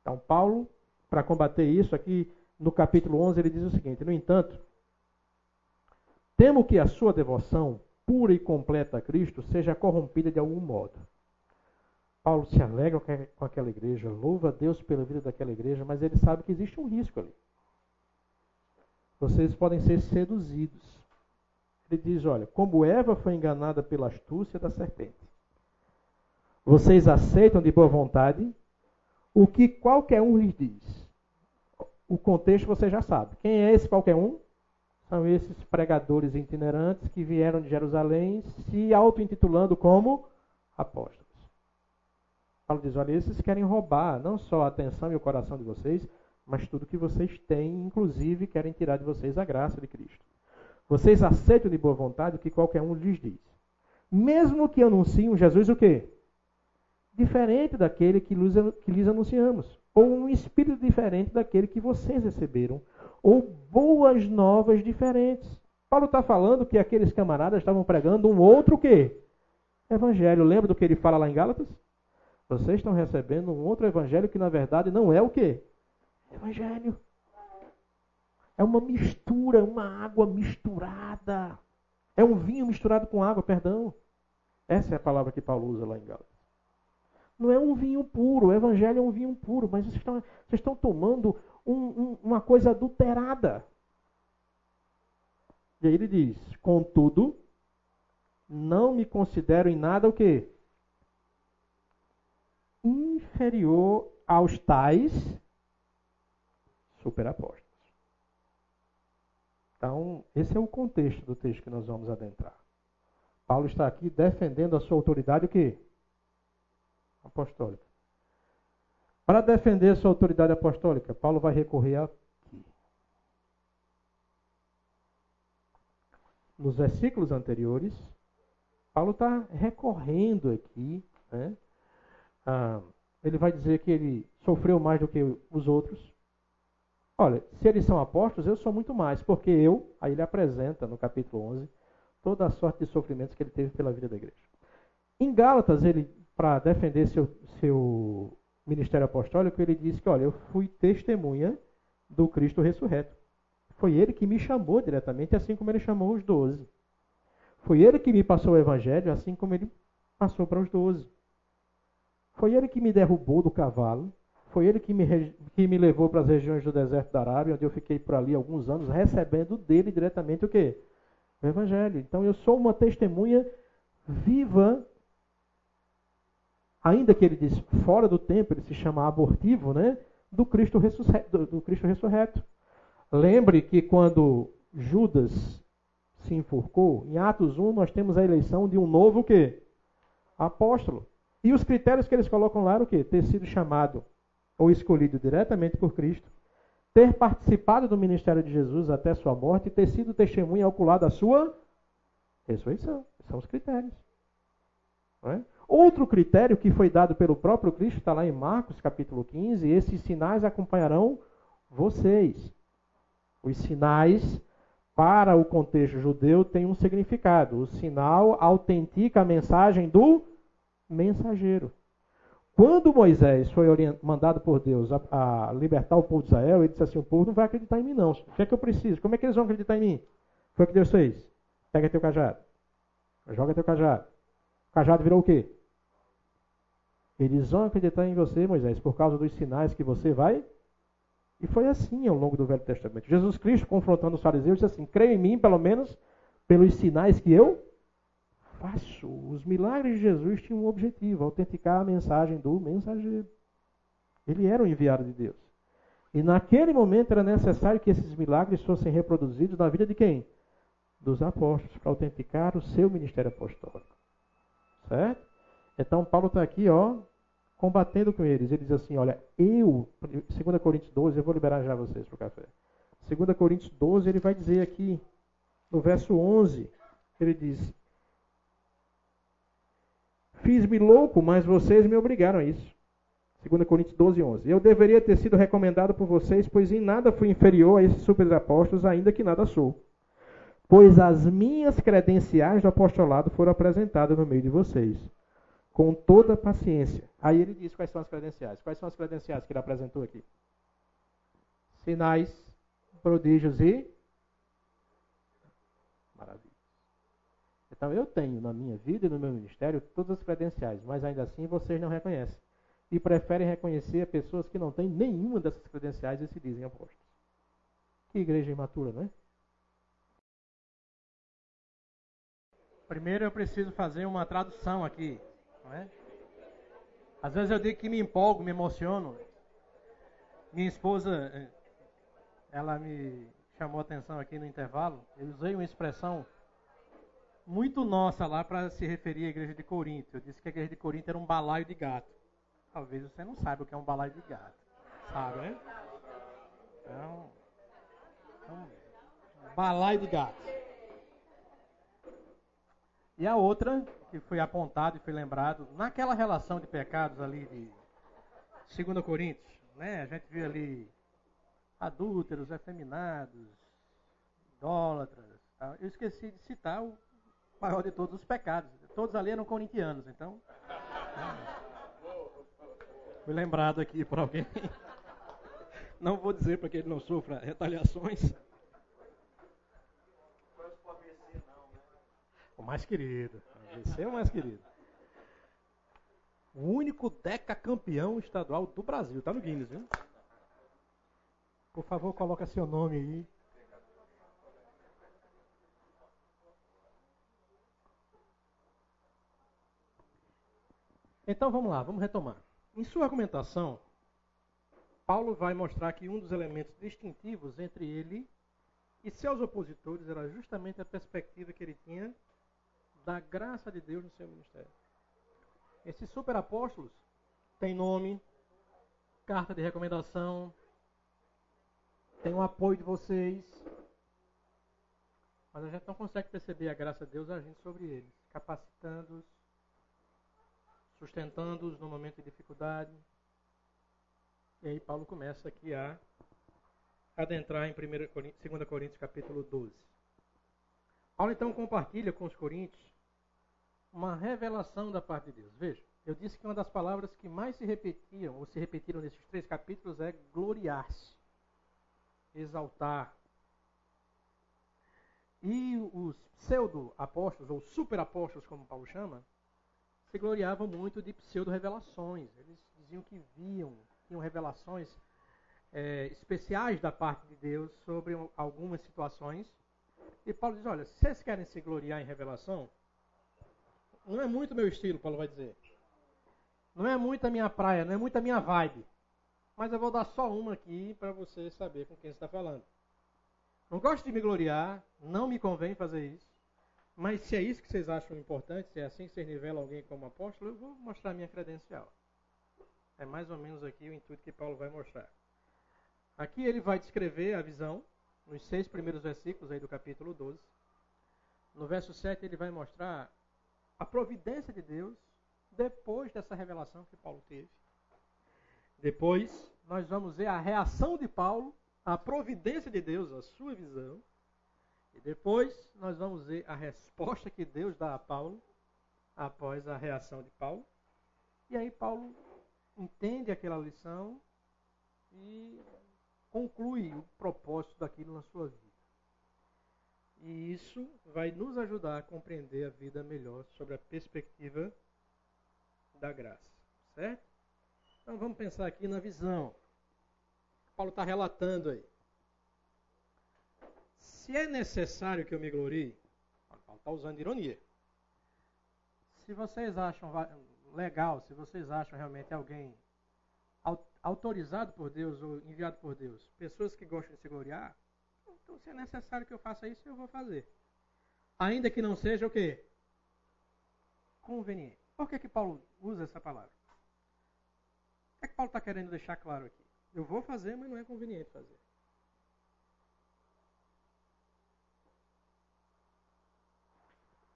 Speaker 1: Então, Paulo, para combater isso, aqui no capítulo 11, ele diz o seguinte: No entanto, temo que a sua devoção pura e completa a Cristo seja corrompida de algum modo. Paulo se alegra com aquela igreja, louva a Deus pela vida daquela igreja, mas ele sabe que existe um risco ali. Vocês podem ser seduzidos. Ele diz: Olha, como Eva foi enganada pela astúcia da serpente, vocês aceitam de boa vontade o que qualquer um lhes diz. O contexto você já sabe. Quem é esse qualquer um? São esses pregadores itinerantes que vieram de Jerusalém se auto-intitulando como apóstolos. Paulo diz: olha, esses querem roubar não só a atenção e o coração de vocês, mas tudo que vocês têm, inclusive querem tirar de vocês a graça de Cristo. Vocês aceitam de boa vontade o que qualquer um lhes diz. Mesmo que anunciem Jesus o quê? Diferente daquele que lhes anunciamos, ou um espírito diferente daquele que vocês receberam, ou boas novas diferentes. Paulo está falando que aqueles camaradas estavam pregando um outro quê? Evangelho. Lembra do que ele fala lá em Gálatas? Vocês estão recebendo um outro evangelho que na verdade não é o quê? Evangelho. É uma mistura, uma água misturada. É um vinho misturado com água, perdão. Essa é a palavra que Paulo usa lá em Gálatas. Não é um vinho puro, o evangelho é um vinho puro, mas vocês estão, vocês estão tomando um, um, uma coisa adulterada. E aí ele diz: Contudo, não me considero em nada o quê? Inferior aos tais superapóstolos. Então, esse é o contexto do texto que nós vamos adentrar. Paulo está aqui defendendo a sua autoridade o quê? Apostólica. Para defender a sua autoridade apostólica, Paulo vai recorrer aqui. Nos versículos anteriores, Paulo está recorrendo aqui. Né? Ah, ele vai dizer que ele sofreu mais do que os outros. Olha, se eles são apóstolos, eu sou muito mais, porque eu, aí ele apresenta no capítulo 11, toda a sorte de sofrimentos que ele teve pela vida da igreja. Em Gálatas, ele, para defender seu, seu ministério apostólico, ele disse que, olha, eu fui testemunha do Cristo ressurreto. Foi ele que me chamou diretamente, assim como ele chamou os doze. Foi ele que me passou o evangelho, assim como ele passou para os doze. Foi ele que me derrubou do cavalo, foi ele que me, que me levou para as regiões do deserto da Arábia, onde eu fiquei por ali alguns anos, recebendo dele diretamente o quê? O Evangelho. Então eu sou uma testemunha viva, ainda que ele diz fora do tempo, ele se chama abortivo, né? Do Cristo, ressurreto, do Cristo ressurreto. Lembre que quando Judas se enforcou, em Atos 1 nós temos a eleição de um novo o quê? Apóstolo. E os critérios que eles colocam lá eram o quê? Ter sido chamado ou escolhido diretamente por Cristo, ter participado do ministério de Jesus até sua morte e ter sido testemunha ocular da sua ressurreição. São os critérios. É? Outro critério que foi dado pelo próprio Cristo está lá em Marcos capítulo 15: esses sinais acompanharão vocês. Os sinais, para o contexto judeu, têm um significado. O sinal autentica a mensagem do mensageiro. Quando Moisés foi mandado por Deus a, a, libertar o povo de Israel, ele disse assim: o povo não vai acreditar em mim, não. O que é que eu preciso? Como é que eles vão acreditar em mim? Foi o que Deus fez. Pega teu cajado. Joga teu cajado. O cajado virou o quê? Eles vão acreditar em você, Moisés, por causa dos sinais que você vai. E foi assim ao longo do Velho Testamento. Jesus Cristo, confrontando os fariseus, disse assim: creia em mim, pelo menos, pelos sinais que eu fácil. Os milagres de Jesus tinham um objetivo: autenticar a mensagem do mensageiro. Ele era o enviado de Deus. E naquele momento era necessário que esses milagres fossem reproduzidos na vida de quem? Dos apóstolos, para autenticar o seu ministério apostólico. Certo? Então Paulo está aqui, ó, combatendo com eles. Ele diz assim: olha, eu, 2 Coríntios 12, eu vou liberar já vocês para o café. 2 Coríntios 12, ele vai dizer aqui, no verso 11, ele diz: Fiz-me louco, mas vocês me obrigaram a isso. 2 Coríntios 12, 11. Eu deveria ter sido recomendado por vocês, pois em nada fui inferior a esses super apóstolos, ainda que nada sou. Pois as minhas credenciais do apostolado foram apresentadas no meio de vocês, com toda paciência. Aí ele diz quais são as credenciais. Quais são as credenciais que ele apresentou aqui? Sinais, prodígios e Então eu tenho na minha vida e no meu ministério todas as credenciais, mas ainda assim vocês não reconhecem. E preferem reconhecer pessoas que não têm nenhuma dessas credenciais e se dizem apóstolos. Que igreja imatura, não é? Primeiro eu preciso fazer uma tradução aqui, não é? Às vezes eu digo que me empolgo, me emociono. Minha esposa, eh, ela me chamou a atenção aqui no intervalo. Eu usei uma expressão muito nossa lá para se referir à igreja de Corinto. Eu disse que a igreja de Corinto era um balaio de gato. Talvez você não saiba o que é um balaio de gato. Sabe, né? É um, um balaio de gato. E a outra, que foi apontado e foi lembrado, naquela relação de pecados ali de 2 Coríntios, né? A gente viu ali adúlteros, efeminados, idólatras. Tá? Eu esqueci de citar o maior de todos os pecados. Todos ali eram corintianos, então. Fui lembrado aqui por alguém. Não vou dizer para que ele não sofra retaliações. O mais querido. Esse é o mais querido. O único decacampeão estadual do Brasil. Está no Guinness, viu? Por favor, coloca seu nome aí. Então vamos lá, vamos retomar. Em sua argumentação, Paulo vai mostrar que um dos elementos distintivos entre ele e seus opositores era justamente a perspectiva que ele tinha da graça de Deus no seu ministério. Esses superapóstolos têm nome, carta de recomendação, tem o apoio de vocês, mas a gente não consegue perceber a graça de Deus agindo sobre eles, capacitando-os, sustentando-os no momento de dificuldade. E aí Paulo começa aqui a adentrar em 1 Coríntios, 2 Coríntios capítulo 12. Paulo então compartilha com os coríntios uma revelação da parte de Deus. Veja, eu disse que uma das palavras que mais se repetiam, ou se repetiram nesses três capítulos, é gloriar-se, exaltar. E os pseudo-apóstolos, ou super-apóstolos, como Paulo chama, se gloriavam muito de pseudo-revelações. Eles diziam que viam, tinham revelações é, especiais da parte de Deus sobre algumas situações. E Paulo diz: olha, se vocês querem se gloriar em revelação, não é muito meu estilo, Paulo vai dizer. Não é muito a minha praia, não é muito a minha vibe. Mas eu vou dar só uma aqui para você saber com quem está falando. Não gosto de me gloriar, não me convém fazer isso. Mas se é isso que vocês acham importante, se é assim que vocês nivelam alguém como apóstolo, eu vou mostrar minha credencial. É mais ou menos aqui o intuito que Paulo vai mostrar. Aqui ele vai descrever a visão, nos seis primeiros versículos aí do capítulo 12. No verso 7 ele vai mostrar a providência de Deus depois dessa revelação que Paulo teve. Depois nós vamos ver a reação de Paulo à providência de Deus, a sua visão. E depois nós vamos ver a resposta que Deus dá a Paulo após a reação de Paulo. E aí Paulo entende aquela lição e conclui o propósito daquilo na sua vida. E isso vai nos ajudar a compreender a vida melhor sobre a perspectiva da graça. Certo? Então vamos pensar aqui na visão. Paulo está relatando aí. Se é necessário que eu me glorie, Paulo está usando ironia. Se vocês acham legal, se vocês acham realmente alguém autorizado por Deus ou enviado por Deus, pessoas que gostam de se gloriar, então se é necessário que eu faça isso, eu vou fazer. Ainda que não seja o quê? Conveniente. Por que, que Paulo usa essa palavra? O que, é que Paulo está querendo deixar claro aqui? Eu vou fazer, mas não é conveniente fazer.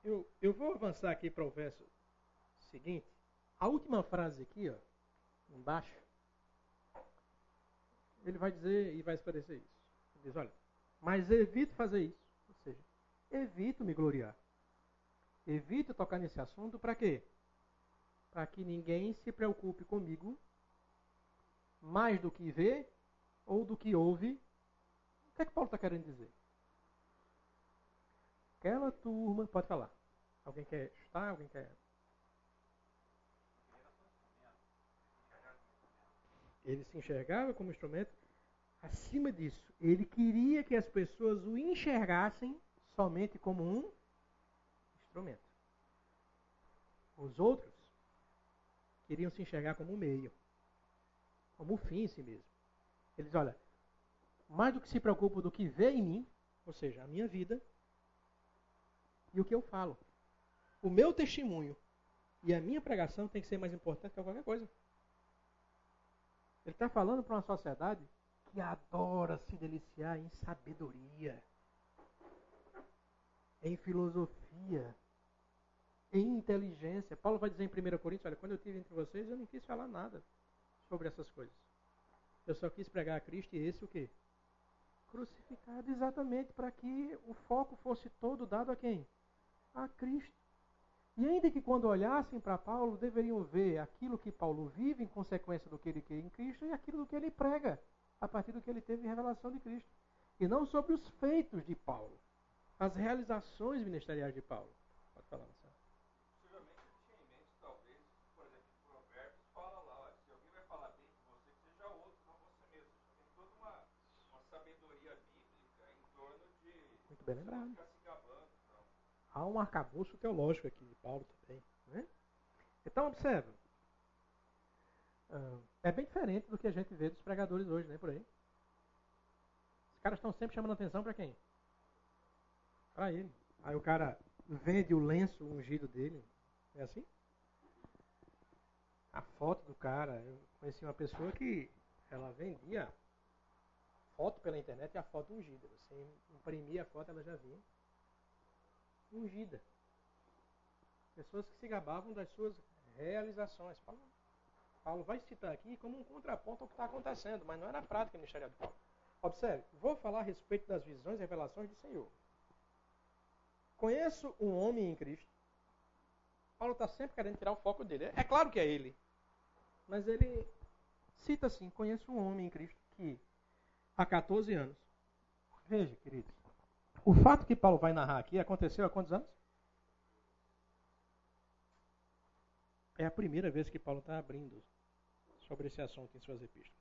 Speaker 1: Eu, eu vou avançar aqui para o verso seguinte. A última frase aqui, ó, embaixo, ele vai dizer e vai esclarecer isso. Ele diz, olha, mas evito fazer isso. Ou seja, evito me gloriar. Evito tocar nesse assunto para quê? Para que ninguém se preocupe comigo mais do que vê ou do que ouve. O que é que Paulo está querendo dizer? Aquela turma, pode falar. Alguém quer estar? Alguém quer Ele se enxergava como instrumento. Acima disso, ele queria que as pessoas o enxergassem somente como um instrumento. Os outros queriam se enxergar como um meio, como um fim em si mesmo. Eles, olha, mais do que se preocupam do que vê em mim, ou seja, a minha vida, e o que eu falo. O meu testemunho e a minha pregação tem que ser mais importante que qualquer coisa. Ele está falando para uma sociedade adora se deliciar em sabedoria, em filosofia, em inteligência. Paulo vai dizer em 1 Coríntios: Olha, quando eu estive entre vocês, eu não quis falar nada sobre essas coisas. Eu só quis pregar a Cristo e esse o quê? Crucificado, exatamente para que o foco fosse todo dado a quem? A Cristo. E ainda que quando olhassem para Paulo, deveriam ver aquilo que Paulo vive em consequência do que ele quer em Cristo e aquilo do que ele prega, a partir do que ele teve em revelação de Cristo. E não sobre os feitos de Paulo, as realizações ministeriais de Paulo. Pode falar, Marcelo.
Speaker 2: Possivelmente ele tinha em mente, talvez, por exemplo, em Provérbios fala lá, se alguém vai falar bem de você, que seja outro, não você mesmo. Tem toda uma, uma sabedoria bíblica em torno de.
Speaker 1: Muito bem lembrado
Speaker 2: há
Speaker 1: um arcabouço teológico aqui de Paulo também. Né? Então, observa. Ah, é bem diferente do que a gente vê dos pregadores hoje, né? Por aí. Os caras estão sempre chamando atenção para quem? Para ele. Aí o cara vende o lenço ungido dele. É assim? A foto do cara. Eu conheci uma pessoa que ela vendia foto pela internet e a foto ungida. Você imprimia a foto, ela já vinha ungida. Pessoas que se gabavam das suas realizações. Paulo, Paulo vai citar aqui como um contraponto ao que está acontecendo, mas não era a prática ministerial de Paulo. Observe, vou falar a respeito das visões e revelações do Senhor. Conheço um homem em Cristo. Paulo está sempre querendo tirar o foco dele. É claro que é ele. Mas ele cita assim: Conheço um homem em Cristo que há 14 anos. Veja, queridos. O fato que Paulo vai narrar aqui aconteceu há quantos anos? É a primeira vez que Paulo está abrindo sobre esse assunto em suas epístolas.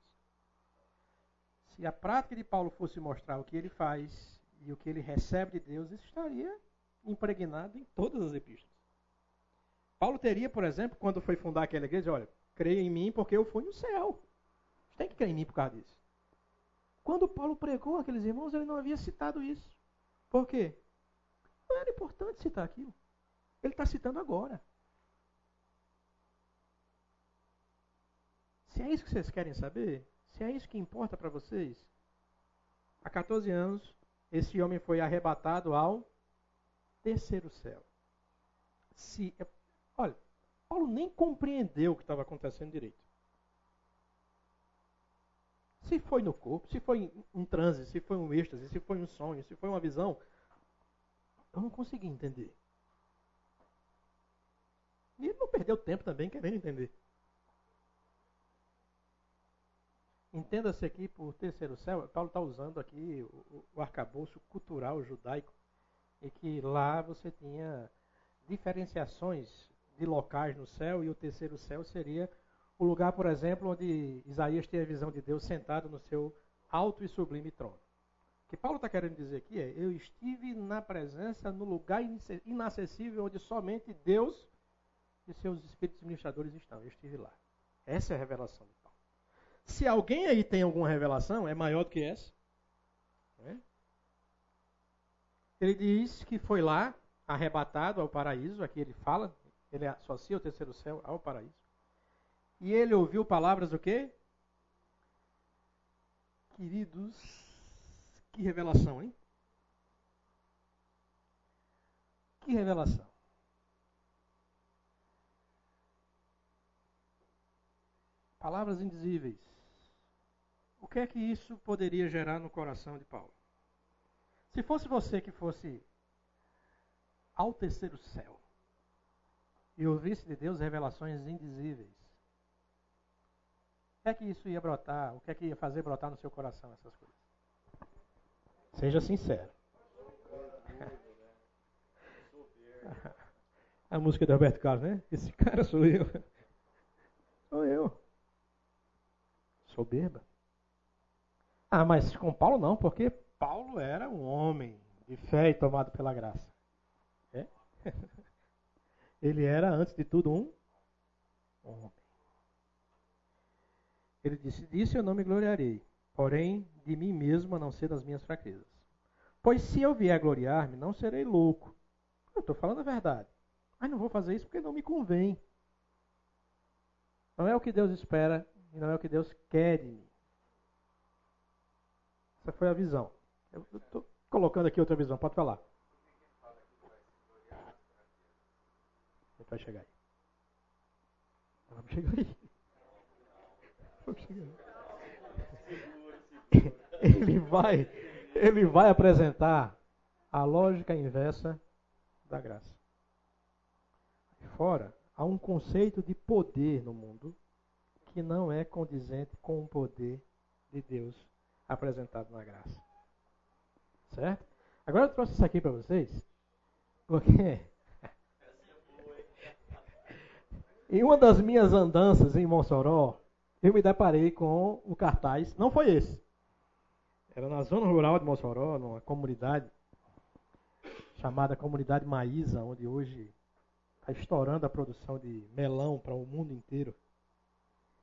Speaker 1: Se a prática de Paulo fosse mostrar o que ele faz e o que ele recebe de Deus, isso estaria impregnado em todas as epístolas. Paulo teria, por exemplo, quando foi fundar aquela igreja, olha, creia em mim porque eu fui no céu. Você tem que crer em mim por causa disso. Quando Paulo pregou aqueles irmãos, ele não havia citado isso. Por quê? Não era importante citar aquilo. Ele está citando agora. Se é isso que vocês querem saber, se é isso que importa para vocês, há 14 anos, esse homem foi arrebatado ao terceiro céu. Se, olha, Paulo nem compreendeu o que estava acontecendo direito. Se foi no corpo, se foi um transe, se foi um êxtase, se foi um sonho, se foi uma visão, eu não consegui entender. E ele não perdeu tempo também querendo entender. Entenda-se aqui por terceiro céu, Paulo está usando aqui o, o arcabouço cultural judaico, e que lá você tinha diferenciações de locais no céu, e o terceiro céu seria o lugar, por exemplo, onde Isaías tem a visão de Deus sentado no seu alto e sublime trono. O que Paulo está querendo dizer aqui é: eu estive na presença, no lugar inacessível, onde somente Deus e seus espíritos ministradores estão. Eu estive lá. Essa é a revelação de. Se alguém aí tem alguma revelação, é maior do que essa. É? Ele diz que foi lá, arrebatado ao paraíso, aqui ele fala, ele associa o terceiro céu ao paraíso. E ele ouviu palavras do quê? Queridos, que revelação, hein? Que revelação. Palavras indizíveis. O que é que isso poderia gerar no coração de Paulo? Se fosse você que fosse ao terceiro céu e ouvisse de Deus revelações indizíveis, o que é que isso ia brotar? O que é que ia fazer brotar no seu coração essas coisas? Seja sincero. A música do Roberto Carlos, né? Esse cara sou eu. Sou eu. Soberba. Ah, mas com Paulo não, porque Paulo era um homem de fé e tomado pela graça. É? Ele era, antes de tudo, um homem. Ele disse: Disse eu não me gloriarei, porém de mim mesmo a não ser das minhas fraquezas. Pois se eu vier gloriar-me, não serei louco. Eu estou falando a verdade. Mas não vou fazer isso porque não me convém. Não é o que Deus espera e não é o que Deus quer de mim. Essa foi a visão. Eu estou colocando aqui outra visão. Pode falar. Ele vai chegar aí. Vamos chegar aí. Vamos chegar aí. Ele vai, ele vai apresentar a lógica inversa da graça. Fora, há um conceito de poder no mundo que não é condizente com o poder de Deus apresentado na graça. Certo? Agora eu trouxe isso aqui para vocês, porque em uma das minhas andanças em Mossoró, eu me deparei com o cartaz, não foi esse. Era na zona rural de Mossoró, numa comunidade chamada Comunidade Maísa, onde hoje está estourando a produção de melão para o mundo inteiro.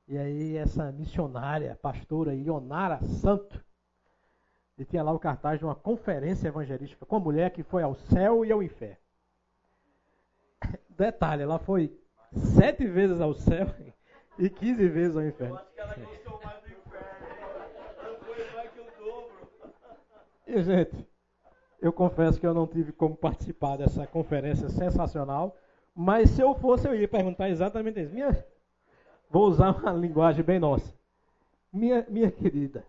Speaker 1: E aí essa missionária, pastora Ionara Santo, e tinha lá o cartaz de uma conferência evangelística com a mulher que foi ao céu e ao inferno. Detalhe, ela foi sete vezes ao céu e quinze vezes ao inferno.
Speaker 2: Eu acho que ela gostou mais do inferno. Foi mais que o dobro.
Speaker 1: E, gente, eu confesso que eu não tive como participar dessa conferência sensacional, mas se eu fosse, eu ia perguntar exatamente isso. Minha, vou usar uma linguagem bem nossa. Minha, minha querida,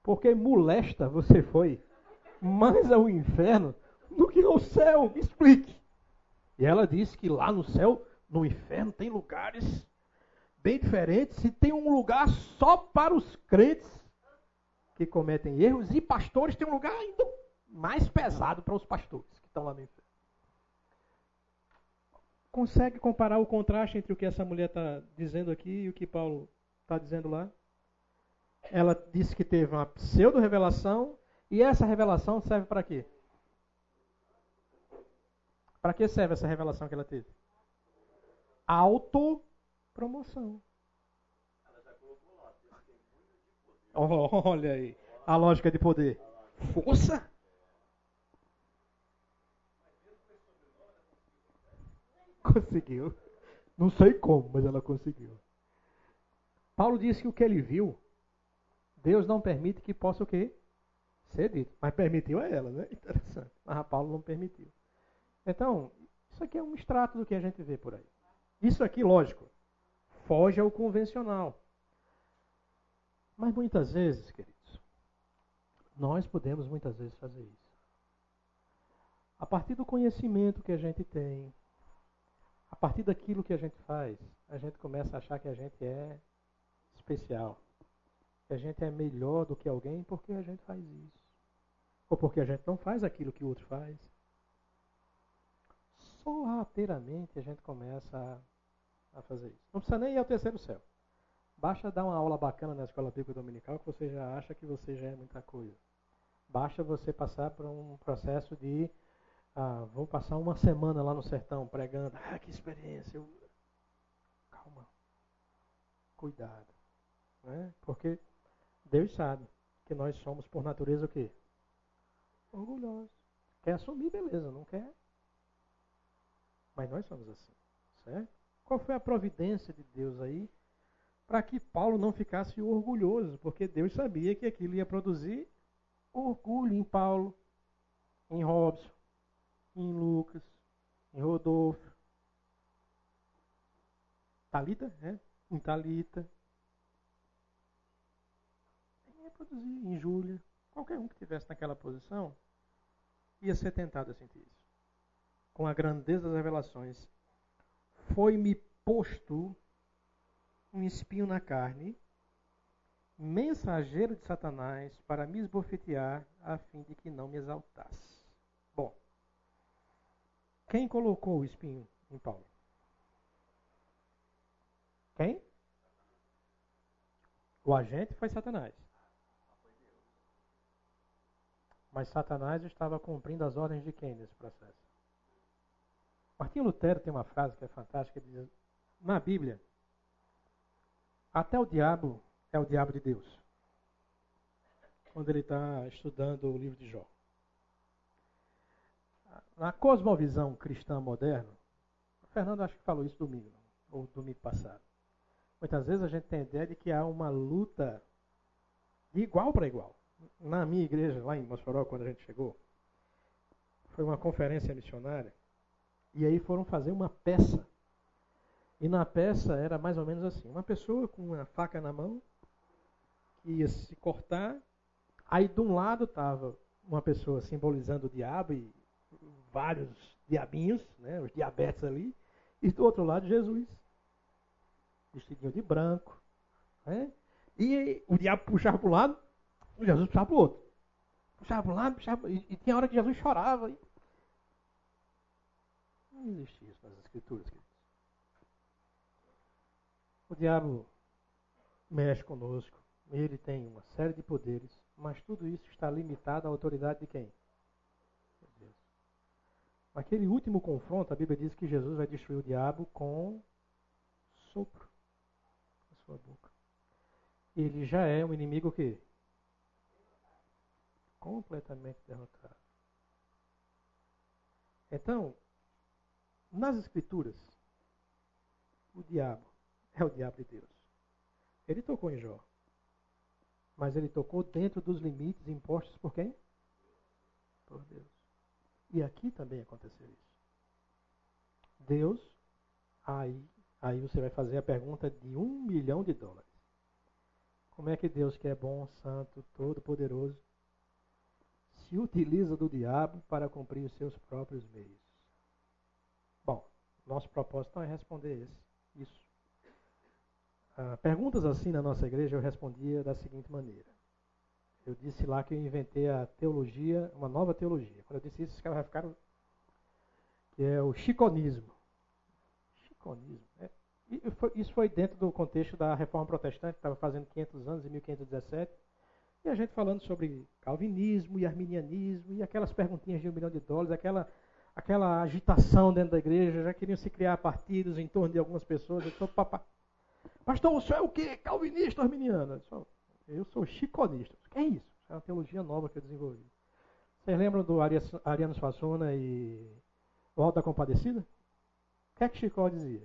Speaker 1: porque molesta você foi mais ao inferno do que ao céu? Me explique. E ela disse que lá no céu, no inferno, tem lugares bem diferentes e tem um lugar só para os crentes que cometem erros e pastores tem um lugar ainda mais pesado para os pastores que estão lá no inferno. Consegue comparar o contraste entre o que essa mulher está dizendo aqui e o que Paulo está dizendo lá? Ela disse que teve uma pseudo-revelação e essa revelação serve para quê? Para que serve essa revelação que ela teve? Autopromoção. Olha aí, a lógica de poder. Força? Conseguiu. Não sei como, mas ela conseguiu. Paulo disse que o que ele viu, Deus não permite que possa o quê? Ser dito. Mas permitiu a ela, né? Interessante. Mas Paulo não permitiu. Então, isso aqui é um extrato do que a gente vê por aí. Isso aqui, lógico, foge ao convencional. Mas muitas vezes, queridos, nós podemos muitas vezes fazer isso. A partir do conhecimento que a gente tem, a partir daquilo que a gente faz, a gente começa a achar que a gente é especial. Que a gente é melhor do que alguém porque a gente faz isso. Ou porque a gente não faz aquilo que o outro faz. Sorrateiramente a gente começa a, a fazer isso. Não precisa nem ir ao terceiro céu. Basta dar uma aula bacana na escola bíblica dominical que você já acha que você já é muita coisa. Basta você passar por um processo de ah, vou passar uma semana lá no sertão pregando. Ah, que experiência. Eu... Calma. Cuidado. Né? Porque Deus sabe que nós somos, por natureza, o quê? Orgulhosos. Quer assumir, beleza. Não quer? Mas nós somos assim. Certo? Qual foi a providência de Deus aí para que Paulo não ficasse orgulhoso? Porque Deus sabia que aquilo ia produzir orgulho em Paulo, em Robson, em Lucas, em Rodolfo. Talita, né? Em Talita. Ia produzir em Júlia. Qualquer um que estivesse naquela posição ia ser tentado a sentir isso. Com a grandeza das revelações, foi-me posto um espinho na carne, mensageiro de Satanás, para me esbofetear, a fim de que não me exaltasse. Quem colocou o espinho em Paulo? Quem? O agente foi Satanás. Mas Satanás estava cumprindo as ordens de quem nesse processo? Martinho Lutero tem uma frase que é fantástica, que diz, na Bíblia, até o diabo é o diabo de Deus. Quando ele está estudando o livro de Jó na cosmovisão cristã moderna, o Fernando acho que falou isso domingo, ou domingo passado. Muitas vezes a gente tem a ideia de que há uma luta de igual para igual. Na minha igreja, lá em Mossoró, quando a gente chegou, foi uma conferência missionária, e aí foram fazer uma peça. E na peça era mais ou menos assim: uma pessoa com uma faca na mão, que ia se cortar, aí de um lado estava uma pessoa simbolizando o diabo e vários diabinhos, né, os diabetes ali, e do outro lado Jesus, vestidinho de branco. Né? E o diabo puxava para um lado, o Jesus puxava para o outro. Puxava para um lado, puxava, e, e tinha hora que Jesus chorava. E... Não existe isso nas escrituras, queridos. O diabo mexe conosco, ele tem uma série de poderes, mas tudo isso está limitado à autoridade de quem? Naquele último confronto, a Bíblia diz que Jesus vai destruir o diabo com sopro, a sua boca. Ele já é um inimigo que completamente derrotado. Então, nas escrituras, o diabo é o diabo de Deus. Ele tocou em Jó. Mas ele tocou dentro dos limites impostos por quem? Por Deus. E aqui também aconteceu isso. Deus, aí, aí você vai fazer a pergunta de um milhão de dólares. Como é que Deus, que é bom, santo, todo-poderoso, se utiliza do diabo para cumprir os seus próprios meios? Bom, nosso propósito é responder esse, isso. Ah, perguntas assim na nossa igreja eu respondia da seguinte maneira. Eu disse lá que eu inventei a teologia, uma nova teologia. Quando eu disse isso, os caras ficaram. que é o chiconismo. Chiconismo. É, isso foi dentro do contexto da reforma protestante, que estava fazendo 500 anos, em 1517. E a gente falando sobre calvinismo e arminianismo e aquelas perguntinhas de um milhão de dólares, aquela, aquela agitação dentro da igreja, já queriam se criar partidos em torno de algumas pessoas. Eu tô, papá, Pastor, o senhor é o quê? Calvinista arminiano? Eu sou chiconista. O que é isso? É uma teologia nova que eu desenvolvi. Vocês lembram do Ariano Suassuna e o Alto da Compadecida? O que é que Chicó dizia?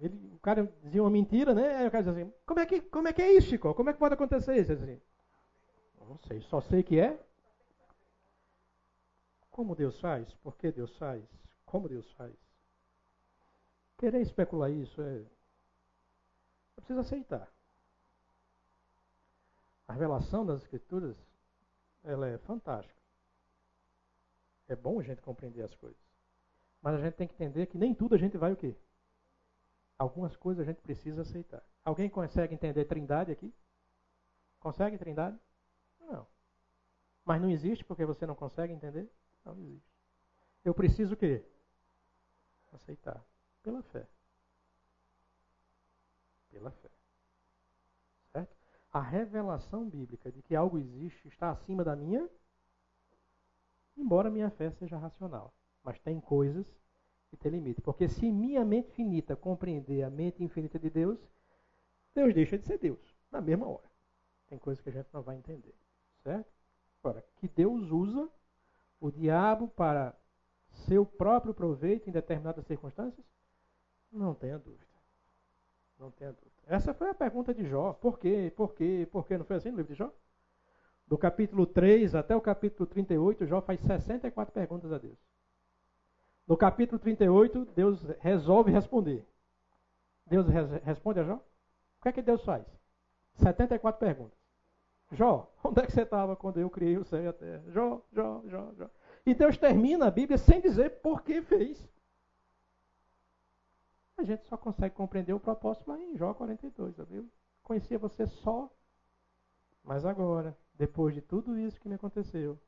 Speaker 1: Ele, o cara dizia uma mentira, né? Aí o cara dizia assim, como é que, como é, que é isso, Chicó? Como é que pode acontecer isso? Assim, não sei, só sei que é. Como Deus faz? Por que Deus faz? Como Deus faz? Querer especular isso é. Eu preciso aceitar. A revelação das Escrituras, ela é fantástica. É bom a gente compreender as coisas. Mas a gente tem que entender que nem tudo a gente vai o quê? Algumas coisas a gente precisa aceitar. Alguém consegue entender trindade aqui? Consegue trindade? Não. Mas não existe porque você não consegue entender? Não existe. Eu preciso o quê? Aceitar. Pela fé. Pela fé. A revelação bíblica de que algo existe está acima da minha, embora minha fé seja racional. Mas tem coisas que têm limite. Porque se minha mente finita compreender a mente infinita de Deus, Deus deixa de ser Deus, na mesma hora. Tem coisas que a gente não vai entender. Certo? Agora, que Deus usa o diabo para seu próprio proveito em determinadas circunstâncias? Não tenha dúvida. Não tenha dúvida. Essa foi a pergunta de Jó. Por quê? Por quê? Por quê? Não foi assim no livro de Jó? Do capítulo 3 até o capítulo 38, Jó faz 64 perguntas a Deus. No capítulo 38, Deus resolve responder. Deus responde a Jó? O que é que Deus faz? 74 perguntas. Jó, onde é que você estava quando eu criei o céu e a terra? Jó, Jó, Jó, Jó. E Deus termina a Bíblia sem dizer por que fez a gente só consegue compreender o propósito lá em Jó 42, viu? Conhecia você só, mas agora, depois de tudo isso que me aconteceu,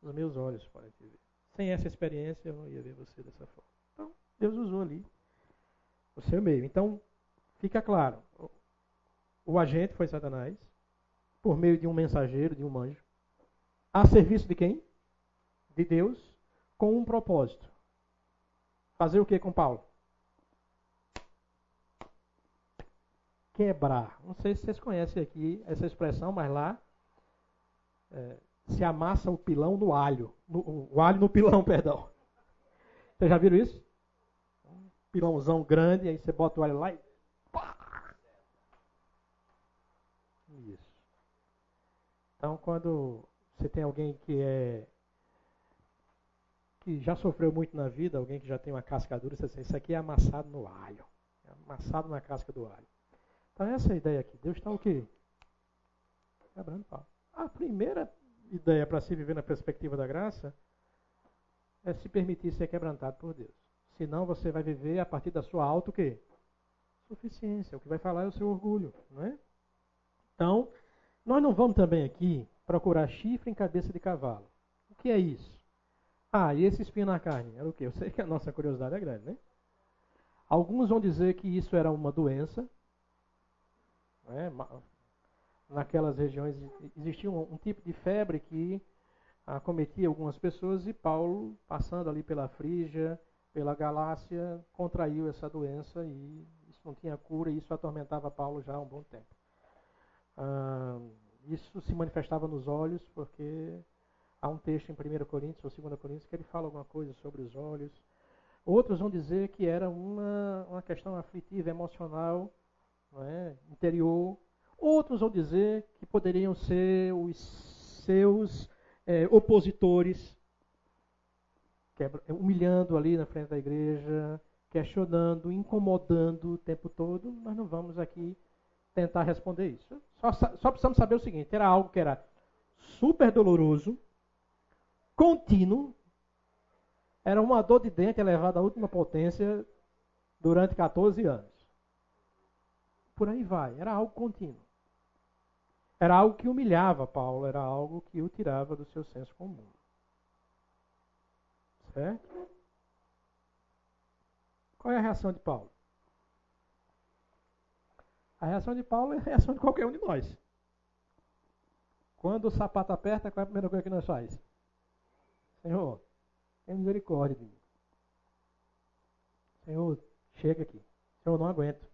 Speaker 1: os meus olhos podem te ver. Sem essa experiência, eu não ia ver você dessa forma. Então, Deus usou ali o seu meio. Então, fica claro: o agente foi Satanás, por meio de um mensageiro, de um anjo, a serviço de quem? De Deus, com um propósito. Fazer o que com Paulo? Quebrar. Não sei se vocês conhecem aqui essa expressão, mas lá é, se amassa o pilão no alho. No, o alho no pilão, perdão. Vocês já viram isso? Um pilãozão grande, aí você bota o alho lá e. Pá! Isso. Então, quando você tem alguém que é. que já sofreu muito na vida, alguém que já tem uma cascadura, você diz, isso aqui é amassado no alho. É amassado na casca do alho. Então essa é a ideia aqui. Deus está o quê? Quebrando pau. A primeira ideia para se viver na perspectiva da graça é se permitir ser quebrantado por Deus. Senão você vai viver a partir da sua auto quê? Suficiência. O que vai falar é o seu orgulho, não é? Então, nós não vamos também aqui procurar chifre em cabeça de cavalo. O que é isso? Ah, e esse espinho na carne? Era o quê? Eu sei que a nossa curiosidade é grande, né? Alguns vão dizer que isso era uma doença, né? Naquelas regiões existia um, um, tipo de febre que acometia algumas pessoas e Paulo, passando ali pela Frígia, pela Galácia, contraiu essa doença e não tinha cura, e isso atormentava Paulo já há um bom tempo. Ah, isso se manifestava nos olhos, porque há um texto em 1 Coríntios ou 2 Coríntios que ele fala alguma coisa sobre os olhos. Outros vão dizer que era uma, uma questão aflitiva, emocional, é? interior. Outros vão dizer que poderiam ser os seus é, opositores, humilhando ali na frente da igreja, questionando, incomodando o tempo todo. Nós não vamos aqui tentar responder isso. Só, só precisamos saber o seguinte: era algo que era super doloroso, contínuo, era uma dor de dente elevada à última potência durante 14 anos. Por aí vai, era algo contínuo. Era algo que humilhava Paulo, era algo que o tirava do seu senso comum. Certo? Qual é a reação de Paulo? A reação de Paulo é a reação de qualquer um de nós. Quando o sapato aperta, qual é a primeira coisa que nós faz? Senhor, tem misericórdia de mim. Senhor, chega aqui. Senhor, não aguento.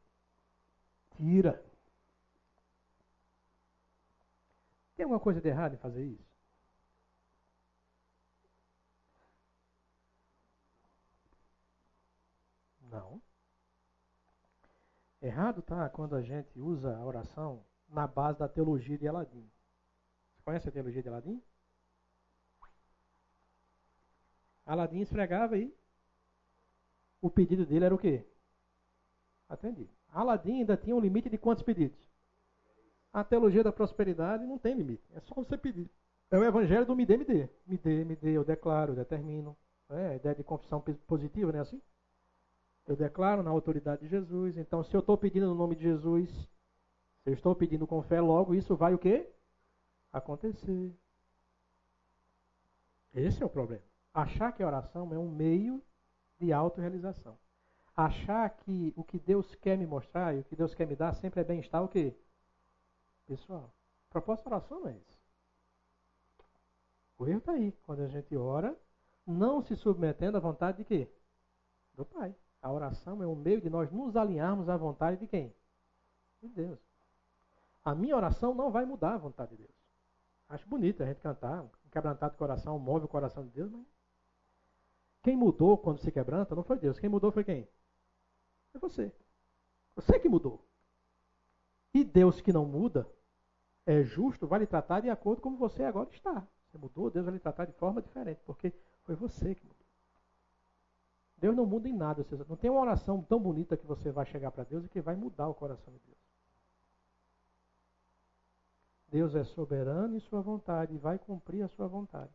Speaker 1: Tira. Tem alguma coisa de errado em fazer isso? Não. Errado tá quando a gente usa a oração na base da teologia de Aladim. Você conhece a teologia de Aladim? Aladim esfregava e o pedido dele era o quê? Atendido. Aladim ainda tinha um limite de quantos pedidos? A teologia da prosperidade não tem limite. É só você pedir. É o evangelho do me dê, me dê. Me dê, me dê, eu declaro, eu determino. É a ideia de confissão positiva, não é assim? Eu declaro na autoridade de Jesus. Então, se eu estou pedindo no nome de Jesus, se eu estou pedindo com fé, logo isso vai o quê? Acontecer. Esse é o problema. Achar que a oração é um meio de autorrealização. Achar que o que Deus quer me mostrar e o que Deus quer me dar sempre é bem-estar o quê? Pessoal, proposta da oração não é isso. O erro está aí. Quando a gente ora, não se submetendo à vontade de quê? Do Pai. A oração é um meio de nós nos alinharmos à vontade de quem? De Deus. A minha oração não vai mudar a vontade de Deus. Acho bonito a gente cantar, um quebrantado coração move o coração de Deus, mas quem mudou quando se quebranta não foi Deus. Quem mudou foi quem? Foi você. Você que mudou. E Deus que não muda, é justo, vai lhe tratar de acordo com como você agora está. Você mudou, Deus vai lhe tratar de forma diferente, porque foi você que mudou. Deus não muda em nada. Não tem uma oração tão bonita que você vai chegar para Deus e que vai mudar o coração de Deus. Deus é soberano em sua vontade e vai cumprir a sua vontade.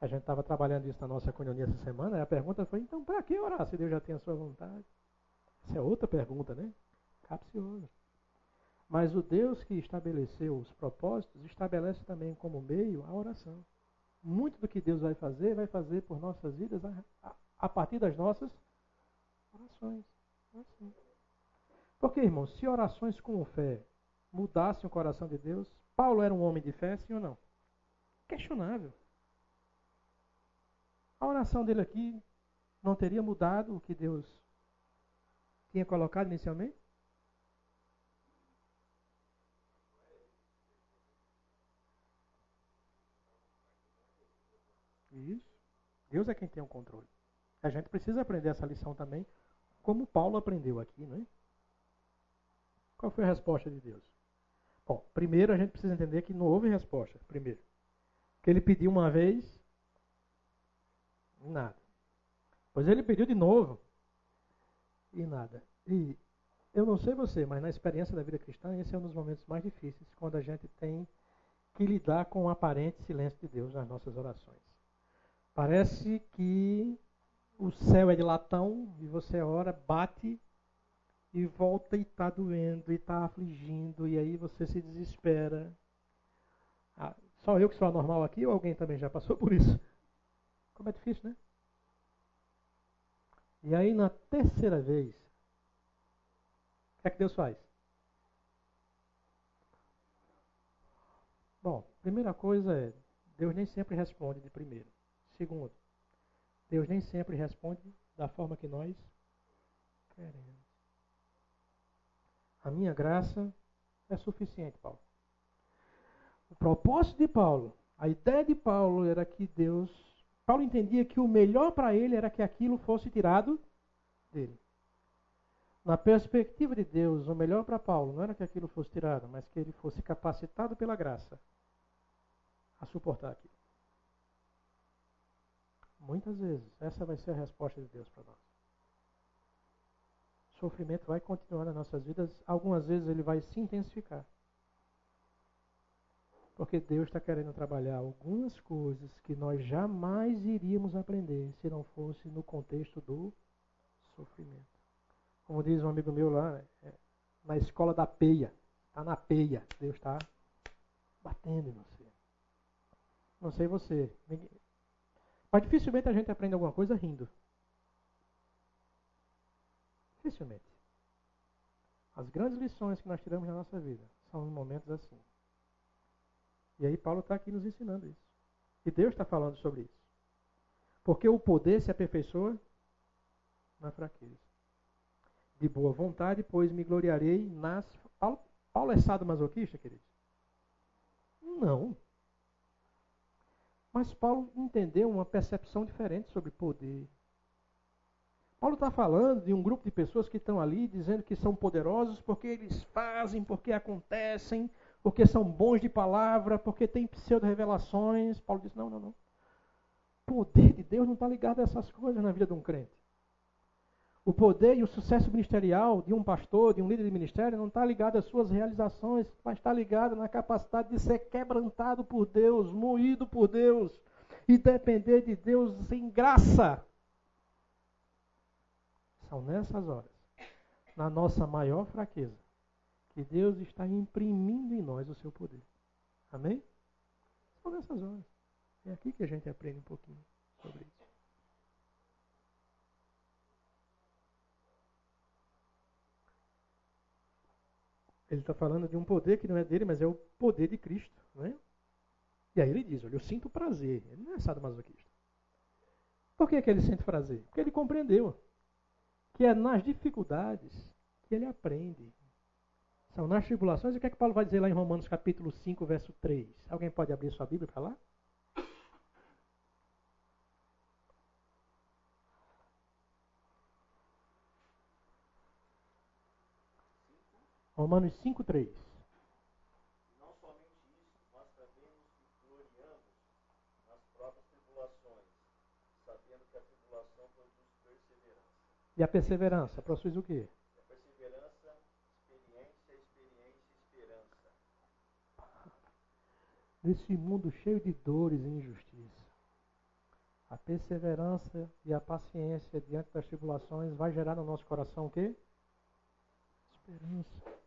Speaker 1: A gente estava trabalhando isso na nossa comunhão essa semana, e a pergunta foi, então para que orar se Deus já tem a sua vontade? Essa é outra pergunta, né? Capciosa. Mas o Deus que estabeleceu os propósitos, estabelece também como meio a oração. Muito do que Deus vai fazer, vai fazer por nossas vidas a, a, a partir das nossas orações. Porque, irmãos, se orações com fé mudassem o coração de Deus, Paulo era um homem de fé, sim ou não? Questionável. A oração dele aqui não teria mudado o que Deus tinha colocado inicialmente? Isso. Deus é quem tem o controle. A gente precisa aprender essa lição também, como Paulo aprendeu aqui, não é? Qual foi a resposta de Deus? Bom, primeiro a gente precisa entender que não houve resposta, primeiro. Que ele pediu uma vez, nada. Pois ele pediu de novo, e nada. E eu não sei você, mas na experiência da vida cristã, esse é um dos momentos mais difíceis, quando a gente tem que lidar com o aparente silêncio de Deus nas nossas orações. Parece que o céu é de latão e você ora, bate e volta e está doendo e está afligindo e aí você se desespera. Ah, só eu que sou anormal aqui ou alguém também já passou por isso? Como é difícil, né? E aí na terceira vez, o que é que Deus faz? Bom, primeira coisa é, Deus nem sempre responde de primeiro. Segundo, Deus nem sempre responde da forma que nós queremos. A minha graça é suficiente, Paulo. O propósito de Paulo, a ideia de Paulo era que Deus. Paulo entendia que o melhor para ele era que aquilo fosse tirado dele. Na perspectiva de Deus, o melhor para Paulo não era que aquilo fosse tirado, mas que ele fosse capacitado pela graça a suportar aquilo. Muitas vezes, essa vai ser a resposta de Deus para nós. O sofrimento vai continuar nas nossas vidas, algumas vezes ele vai se intensificar. Porque Deus está querendo trabalhar algumas coisas que nós jamais iríamos aprender se não fosse no contexto do sofrimento. Como diz um amigo meu lá, é, na escola da peia. Está na peia. Deus está batendo em você. Não sei você. Mas dificilmente a gente aprende alguma coisa rindo. Dificilmente. As grandes lições que nós tiramos na nossa vida são em momentos assim. E aí Paulo está aqui nos ensinando isso. E Deus está falando sobre isso. Porque o poder se aperfeiçoa na fraqueza. De boa vontade, pois me gloriarei nas. Paulo, é sadomasoquista, querido? Não. Mas Paulo entendeu uma percepção diferente sobre poder. Paulo está falando de um grupo de pessoas que estão ali dizendo que são poderosos porque eles fazem, porque acontecem, porque são bons de palavra, porque têm pseudo-revelações. Paulo diz: não, não, não. O poder de Deus não está ligado a essas coisas na vida de um crente. O poder e o sucesso ministerial de um pastor, de um líder de ministério, não está ligado às suas realizações, mas está ligado na capacidade de ser quebrantado por Deus, moído por Deus e depender de Deus em graça. São nessas horas, na nossa maior fraqueza, que Deus está imprimindo em nós o seu poder. Amém? São nessas horas. É aqui que a gente aprende um pouquinho sobre isso. Ele está falando de um poder que não é dele, mas é o poder de Cristo. Né? E aí ele diz: Olha, eu sinto prazer. Ele não é sadomasoquista. Por que, que ele sente prazer? Porque ele compreendeu que é nas dificuldades que ele aprende. São nas tribulações. E o que é que Paulo vai dizer lá em Romanos capítulo 5, verso 3? Alguém pode abrir sua Bíblia para lá? Romanos 5,3.
Speaker 2: Não somente isso, mas também nos gloriamos nas próprias tribulações, sabendo que a tribulação produz perseverança.
Speaker 1: E a perseverança produz o quê?
Speaker 2: E a perseverança, experiência, experiência, esperança.
Speaker 1: Nesse mundo cheio de dores e injustiça, a perseverança e a paciência diante das tribulações vai gerar no nosso coração o quê? Esperança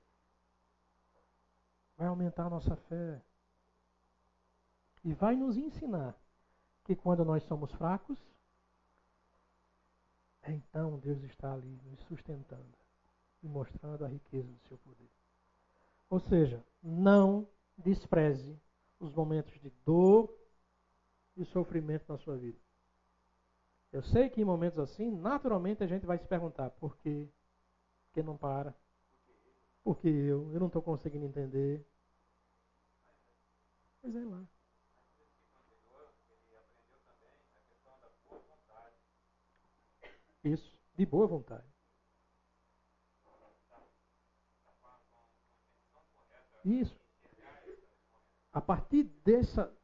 Speaker 1: vai aumentar a nossa fé. E vai nos ensinar que quando nós somos fracos, então Deus está ali nos sustentando e mostrando a riqueza do seu poder. Ou seja, não despreze os momentos de dor e sofrimento na sua vida. Eu sei que em momentos assim, naturalmente a gente vai se perguntar por quê? Por que não para? Porque eu, eu não estou conseguindo entender. Pois é lá. Isso, de boa vontade. Isso. A partir dessa,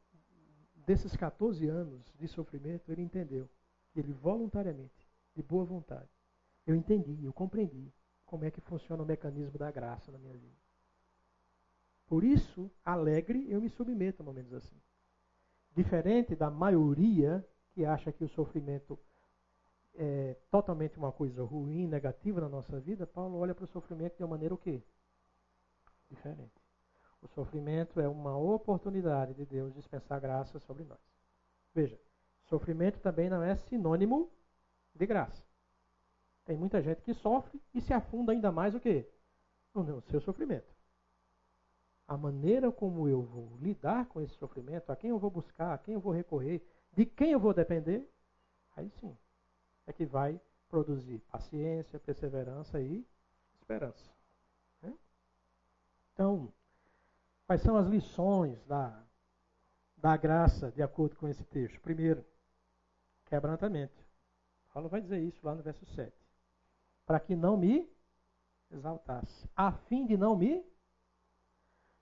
Speaker 1: desses 14 anos de sofrimento, ele entendeu. Ele voluntariamente, de boa vontade. Eu entendi, eu compreendi como é que funciona o mecanismo da graça na minha vida. Por isso, alegre, eu me submeto a momentos assim. Diferente da maioria que acha que o sofrimento é totalmente uma coisa ruim, negativa na nossa vida, Paulo olha para o sofrimento de uma maneira o quê? Diferente. O sofrimento é uma oportunidade de Deus dispensar graça sobre nós. Veja, sofrimento também não é sinônimo de graça. Tem muita gente que sofre e se afunda ainda mais o quê? No seu sofrimento. A maneira como eu vou lidar com esse sofrimento, a quem eu vou buscar, a quem eu vou recorrer, de quem eu vou depender, aí sim é que vai produzir paciência, perseverança e esperança. Né? Então, quais são as lições da, da graça de acordo com esse texto? Primeiro, quebrantamento. Paulo vai dizer isso lá no verso 7. Para que não me exaltasse, a fim de não me.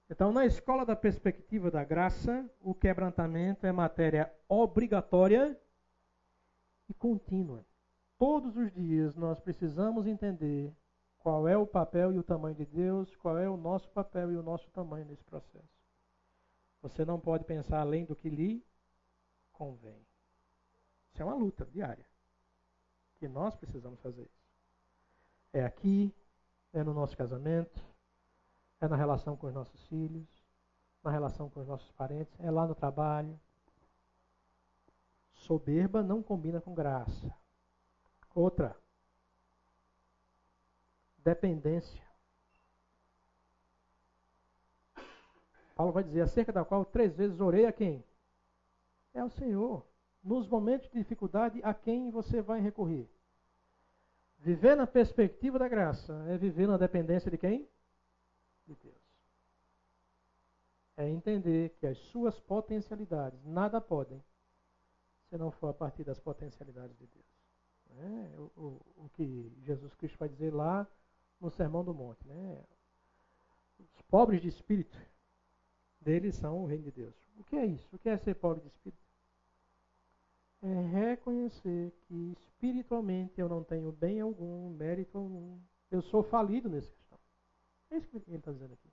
Speaker 1: Então, na escola da perspectiva da graça, o quebrantamento é matéria obrigatória e contínua. Todos os dias nós precisamos entender qual é o papel e o tamanho de Deus, qual é o nosso papel e o nosso tamanho nesse processo. Você não pode pensar além do que lhe convém. Isso é uma luta diária. Que nós precisamos fazer isso. É aqui, é no nosso casamento, é na relação com os nossos filhos, na relação com os nossos parentes, é lá no trabalho. Soberba não combina com graça. Outra, dependência. Paulo vai dizer, acerca da qual três vezes orei a quem? É ao Senhor. Nos momentos de dificuldade, a quem você vai recorrer? Viver na perspectiva da graça é viver na dependência de quem? De Deus. É entender que as suas potencialidades nada podem se não for a partir das potencialidades de Deus. É, o, o, o, que Jesus Cristo vai dizer lá no Sermão do Monte. Né? Os pobres de espírito, deles são o reino de Deus. O que é isso? O que é ser pobre de espírito? É reconhecer que espiritualmente eu não tenho bem algum, mérito algum. Eu sou falido nessa questão. É isso que ele está dizendo aqui.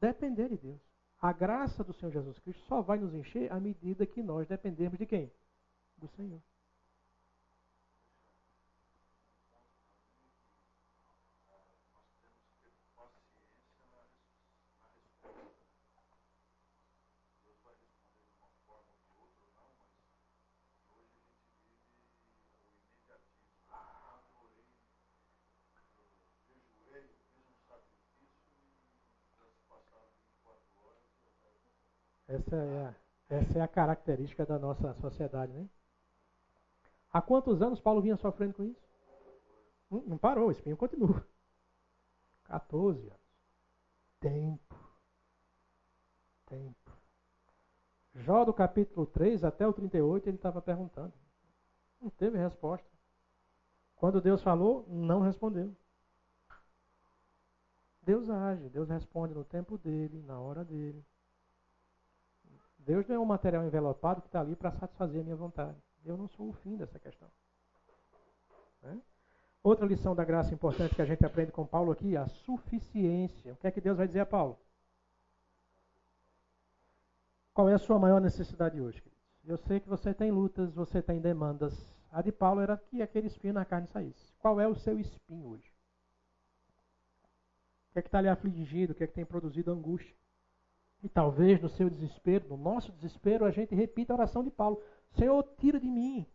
Speaker 1: Depender de Deus. A graça do Senhor Jesus Cristo só vai nos encher à medida que nós dependemos de quem? Do Senhor. Essa é, a, essa é a característica da nossa sociedade, né? Há quantos anos Paulo vinha sofrendo com isso? Não, não parou, o espinho continua. 14 anos. Tempo. Tempo. Jó do capítulo 3 até o 38 ele estava perguntando. Não teve resposta. Quando Deus falou, não respondeu. Deus age, Deus responde no tempo dele, na hora dele. Deus não é um material envelopado que está ali para satisfazer a minha vontade. Eu não sou o fim dessa questão. Né? Outra lição da graça importante que a gente aprende com Paulo aqui, a suficiência. O que é que Deus vai dizer a Paulo? Qual é a sua maior necessidade hoje? Eu sei que você tem lutas, você tem demandas. A de Paulo era que aquele espinho na carne saísse. Qual é o seu espinho hoje? O que é que está lhe afligindo? O que é que tem produzido angústia? E talvez no seu desespero, no nosso desespero, a gente repita a oração de Paulo: Senhor, tira de mim.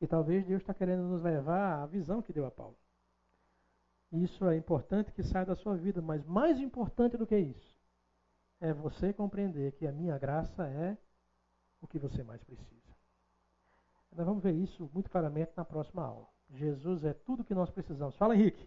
Speaker 1: E talvez Deus está querendo nos levar à visão que deu a Paulo. Isso é importante que saia da sua vida, mas mais importante do que isso é você compreender que a minha graça é o que você mais precisa. Nós vamos ver isso muito claramente na próxima aula. Jesus é tudo que nós precisamos. Fala, Henrique.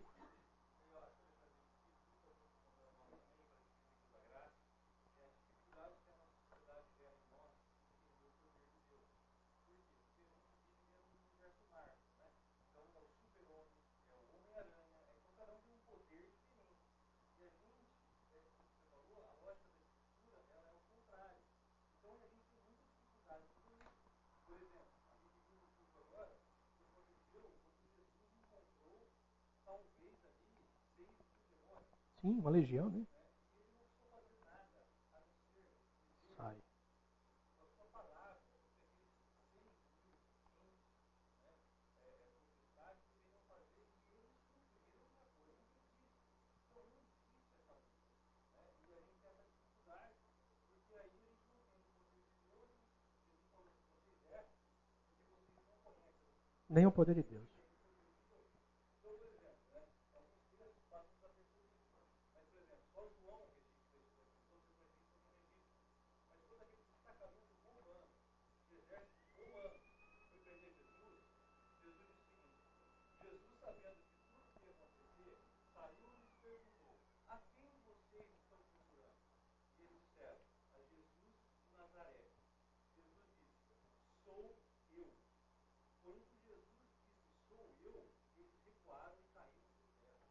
Speaker 1: Sim, uma legião, né? Sai. Nem o poder de Deus.
Speaker 2: sou eu. Quando Jesus disse sou eu, eles recuaram e caíram por terra.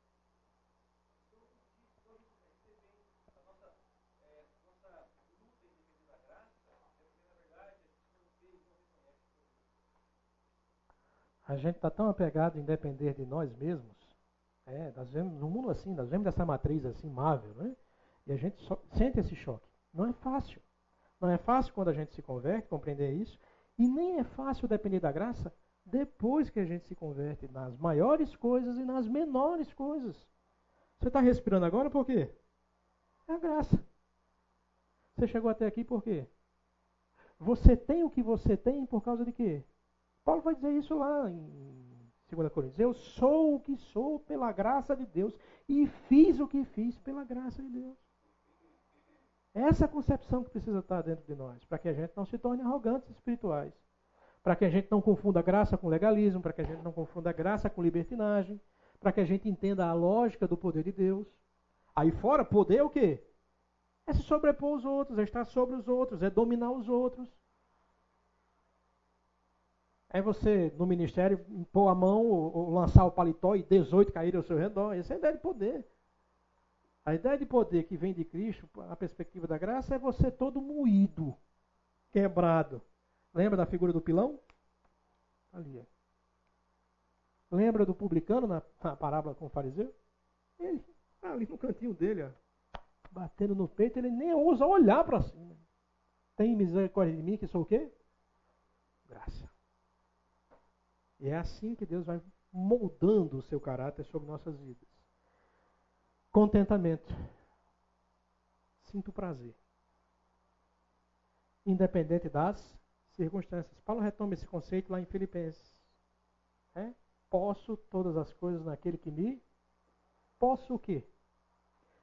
Speaker 2: Então, quando você vem, a nossa, é, nossa luta em defesa da graça, é porque, na verdade, a gente não vê e não reconhece
Speaker 1: A gente está tão apegado em depender de nós mesmos. É, nós vemos no mundo assim, nós vemos essa matriz assim, Marvel, né? E a gente sente esse choque. Não é fácil. Não é fácil quando a gente se converte, compreender isso. E nem é fácil depender da graça depois que a gente se converte nas maiores coisas e nas menores coisas. Você está respirando agora por quê? É a graça. Você chegou até aqui por quê? Você tem o que você tem por causa de quê? Paulo vai dizer isso lá em 2 Coríntios. Eu sou o que sou pela graça de Deus e fiz o que fiz pela graça de Deus. Essa é concepção que precisa estar dentro de nós, para que a gente não se torne arrogantes espirituais. Para que a gente não confunda graça com legalismo, para que a gente não confunda graça com libertinagem, para que a gente entenda a lógica do poder de Deus. Aí fora, poder é o quê? É se sobrepor os outros, é estar sobre os outros, é dominar os outros. É você, no ministério, impor a mão ou, ou lançar o paletó e 18 caírem ao seu redor. Essa é a ideia de poder. A ideia de poder que vem de Cristo, a perspectiva da graça, é você todo moído, quebrado. Lembra da figura do pilão? Ali. Lembra do publicano na, na parábola com o fariseu? Ele, ali no cantinho dele, ó, batendo no peito, ele nem ousa olhar para cima. Tem misericórdia de mim, que sou o quê? Graça. E é assim que Deus vai moldando o seu caráter sobre nossas vidas. Contentamento. Sinto prazer. Independente das circunstâncias. Paulo retoma esse conceito lá em Filipenses. É? Posso todas as coisas naquele que me. Posso o quê?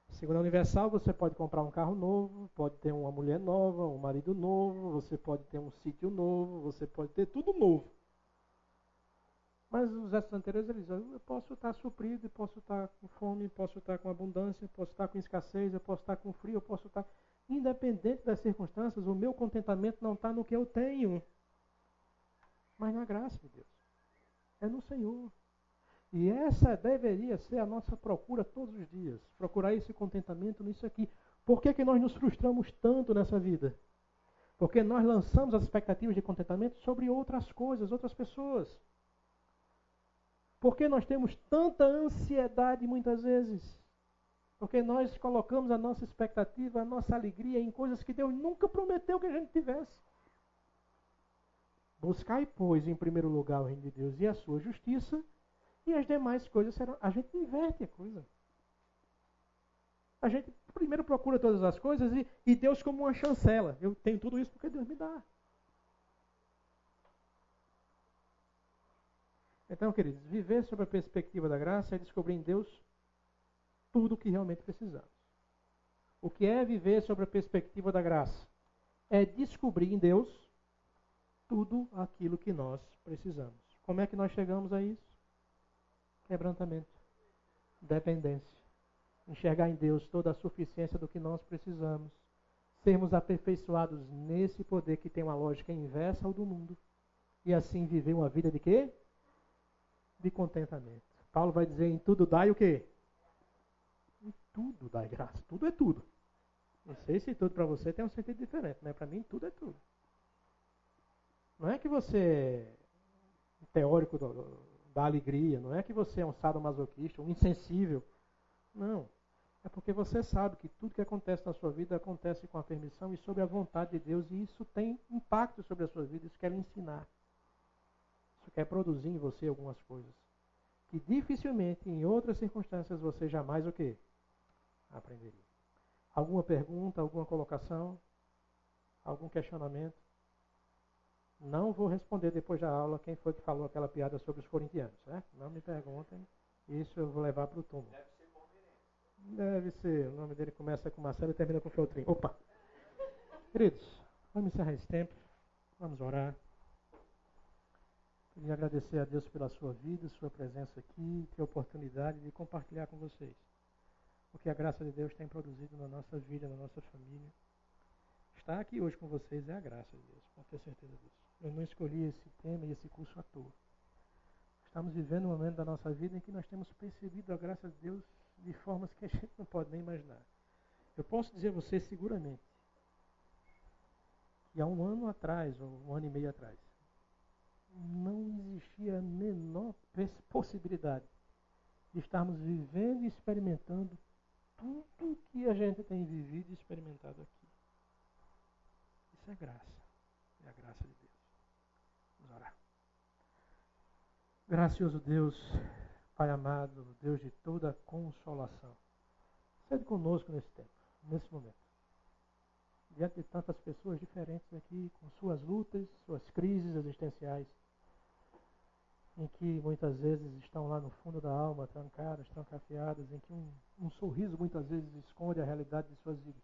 Speaker 1: Segundo a Universal, você pode comprar um carro novo, pode ter uma mulher nova, um marido novo, você pode ter um sítio novo, você pode ter tudo novo. Mas os versos anteriores ele diz, eu posso estar suprido, posso estar com fome, posso estar com abundância, posso estar com escassez, eu posso estar com frio, eu posso estar. Independente das circunstâncias, o meu contentamento não está no que eu tenho, mas na graça de Deus. É no Senhor. E essa deveria ser a nossa procura todos os dias. Procurar esse contentamento nisso aqui. Por que, que nós nos frustramos tanto nessa vida? Porque nós lançamos as expectativas de contentamento sobre outras coisas, outras pessoas. Por que nós temos tanta ansiedade muitas vezes? Porque nós colocamos a nossa expectativa, a nossa alegria em coisas que Deus nunca prometeu que a gente tivesse. Buscai, pois, em primeiro lugar o reino de Deus e a sua justiça, e as demais coisas serão. A gente inverte a coisa. A gente primeiro procura todas as coisas e, e Deus como uma chancela. Eu tenho tudo isso porque Deus me dá. Então, queridos, viver sob a perspectiva da graça é descobrir em Deus tudo o que realmente precisamos. O que é viver sob a perspectiva da graça? É descobrir em Deus tudo aquilo que nós precisamos. Como é que nós chegamos a isso? Quebrantamento, dependência. Enxergar em Deus toda a suficiência do que nós precisamos. Sermos aperfeiçoados nesse poder que tem uma lógica inversa ao do mundo. E assim viver uma vida de quê? De contentamento. Paulo vai dizer em tudo dai o quê? Em tudo dai graça. Tudo é tudo. Não sei se tudo para você tem um sentido diferente, né? Para mim tudo é tudo. Não é que você é teórico do, da alegria, não é que você é um sadomasoquista, um insensível. Não. É porque você sabe que tudo que acontece na sua vida acontece com a permissão e sob a vontade de Deus, e isso tem impacto sobre a sua vida, isso quer ensinar. Quer produzir em você algumas coisas que dificilmente em outras circunstâncias você jamais o quê? Aprenderia. Alguma pergunta, alguma colocação? Algum questionamento? Não vou responder depois da aula quem foi que falou aquela piada sobre os corintianos, certo? Não me perguntem. Isso eu vou levar para o túmulo. Deve ser Deve ser. O nome dele começa com Marcelo e termina com Feltrinho. Opa! Queridos, vamos encerrar esse tempo. Vamos orar. Queria agradecer a Deus pela sua vida, sua presença aqui, ter a oportunidade de compartilhar com vocês o que a graça de Deus tem produzido na nossa vida, na nossa família. estar aqui hoje com vocês é a graça de Deus, pode ter certeza disso. Eu não escolhi esse tema e esse curso à toa. Estamos vivendo um momento da nossa vida em que nós temos percebido a graça de Deus de formas que a gente não pode nem imaginar. Eu posso dizer a você seguramente que há um ano atrás, ou um ano e meio atrás, não existia a menor possibilidade de estarmos vivendo e experimentando tudo que a gente tem vivido e experimentado aqui. Isso é graça. É a graça de Deus. Vamos orar. Gracioso Deus, Pai amado, Deus de toda consolação. Sede conosco nesse tempo, nesse momento. Diante de tantas pessoas diferentes aqui, com suas lutas, suas crises existenciais em que muitas vezes estão lá no fundo da alma, trancadas, trancafiadas, em que um, um sorriso muitas vezes esconde a realidade de suas vidas.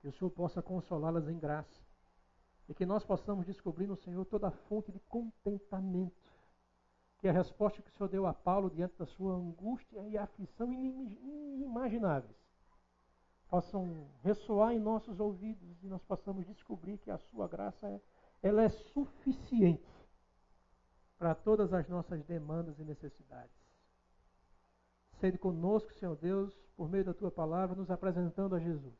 Speaker 1: Que o Senhor possa consolá-las em graça. E que nós possamos descobrir no Senhor toda a fonte de contentamento. Que a resposta que o Senhor deu a Paulo diante da sua angústia e aflição inimagináveis possam ressoar em nossos ouvidos e nós possamos descobrir que a sua graça é, ela é suficiente para todas as nossas demandas e necessidades. Sede conosco, Senhor Deus, por meio da tua palavra, nos apresentando a Jesus.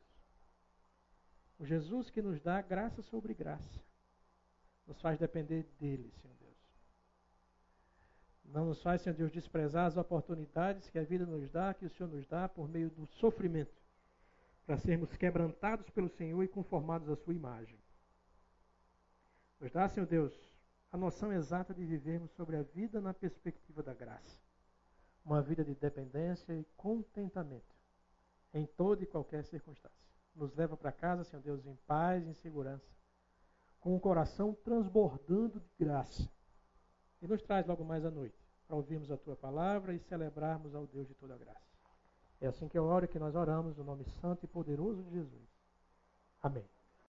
Speaker 1: O Jesus que nos dá graça sobre graça. Nos faz depender dele, Senhor Deus. Não nos faz, Senhor Deus, desprezar as oportunidades que a vida nos dá, que o Senhor nos dá por meio do sofrimento, para sermos quebrantados pelo Senhor e conformados à sua imagem. Nos dá, Senhor Deus, a noção exata de vivermos sobre a vida na perspectiva da graça. Uma vida de dependência e contentamento em toda e qualquer circunstância. Nos leva para casa, Senhor Deus, em paz e em segurança, com o coração transbordando de graça. E nos traz logo mais à noite, para ouvirmos a tua palavra e celebrarmos ao Deus de toda graça. É assim que eu oro e que nós oramos no nome santo e poderoso de Jesus. Amém.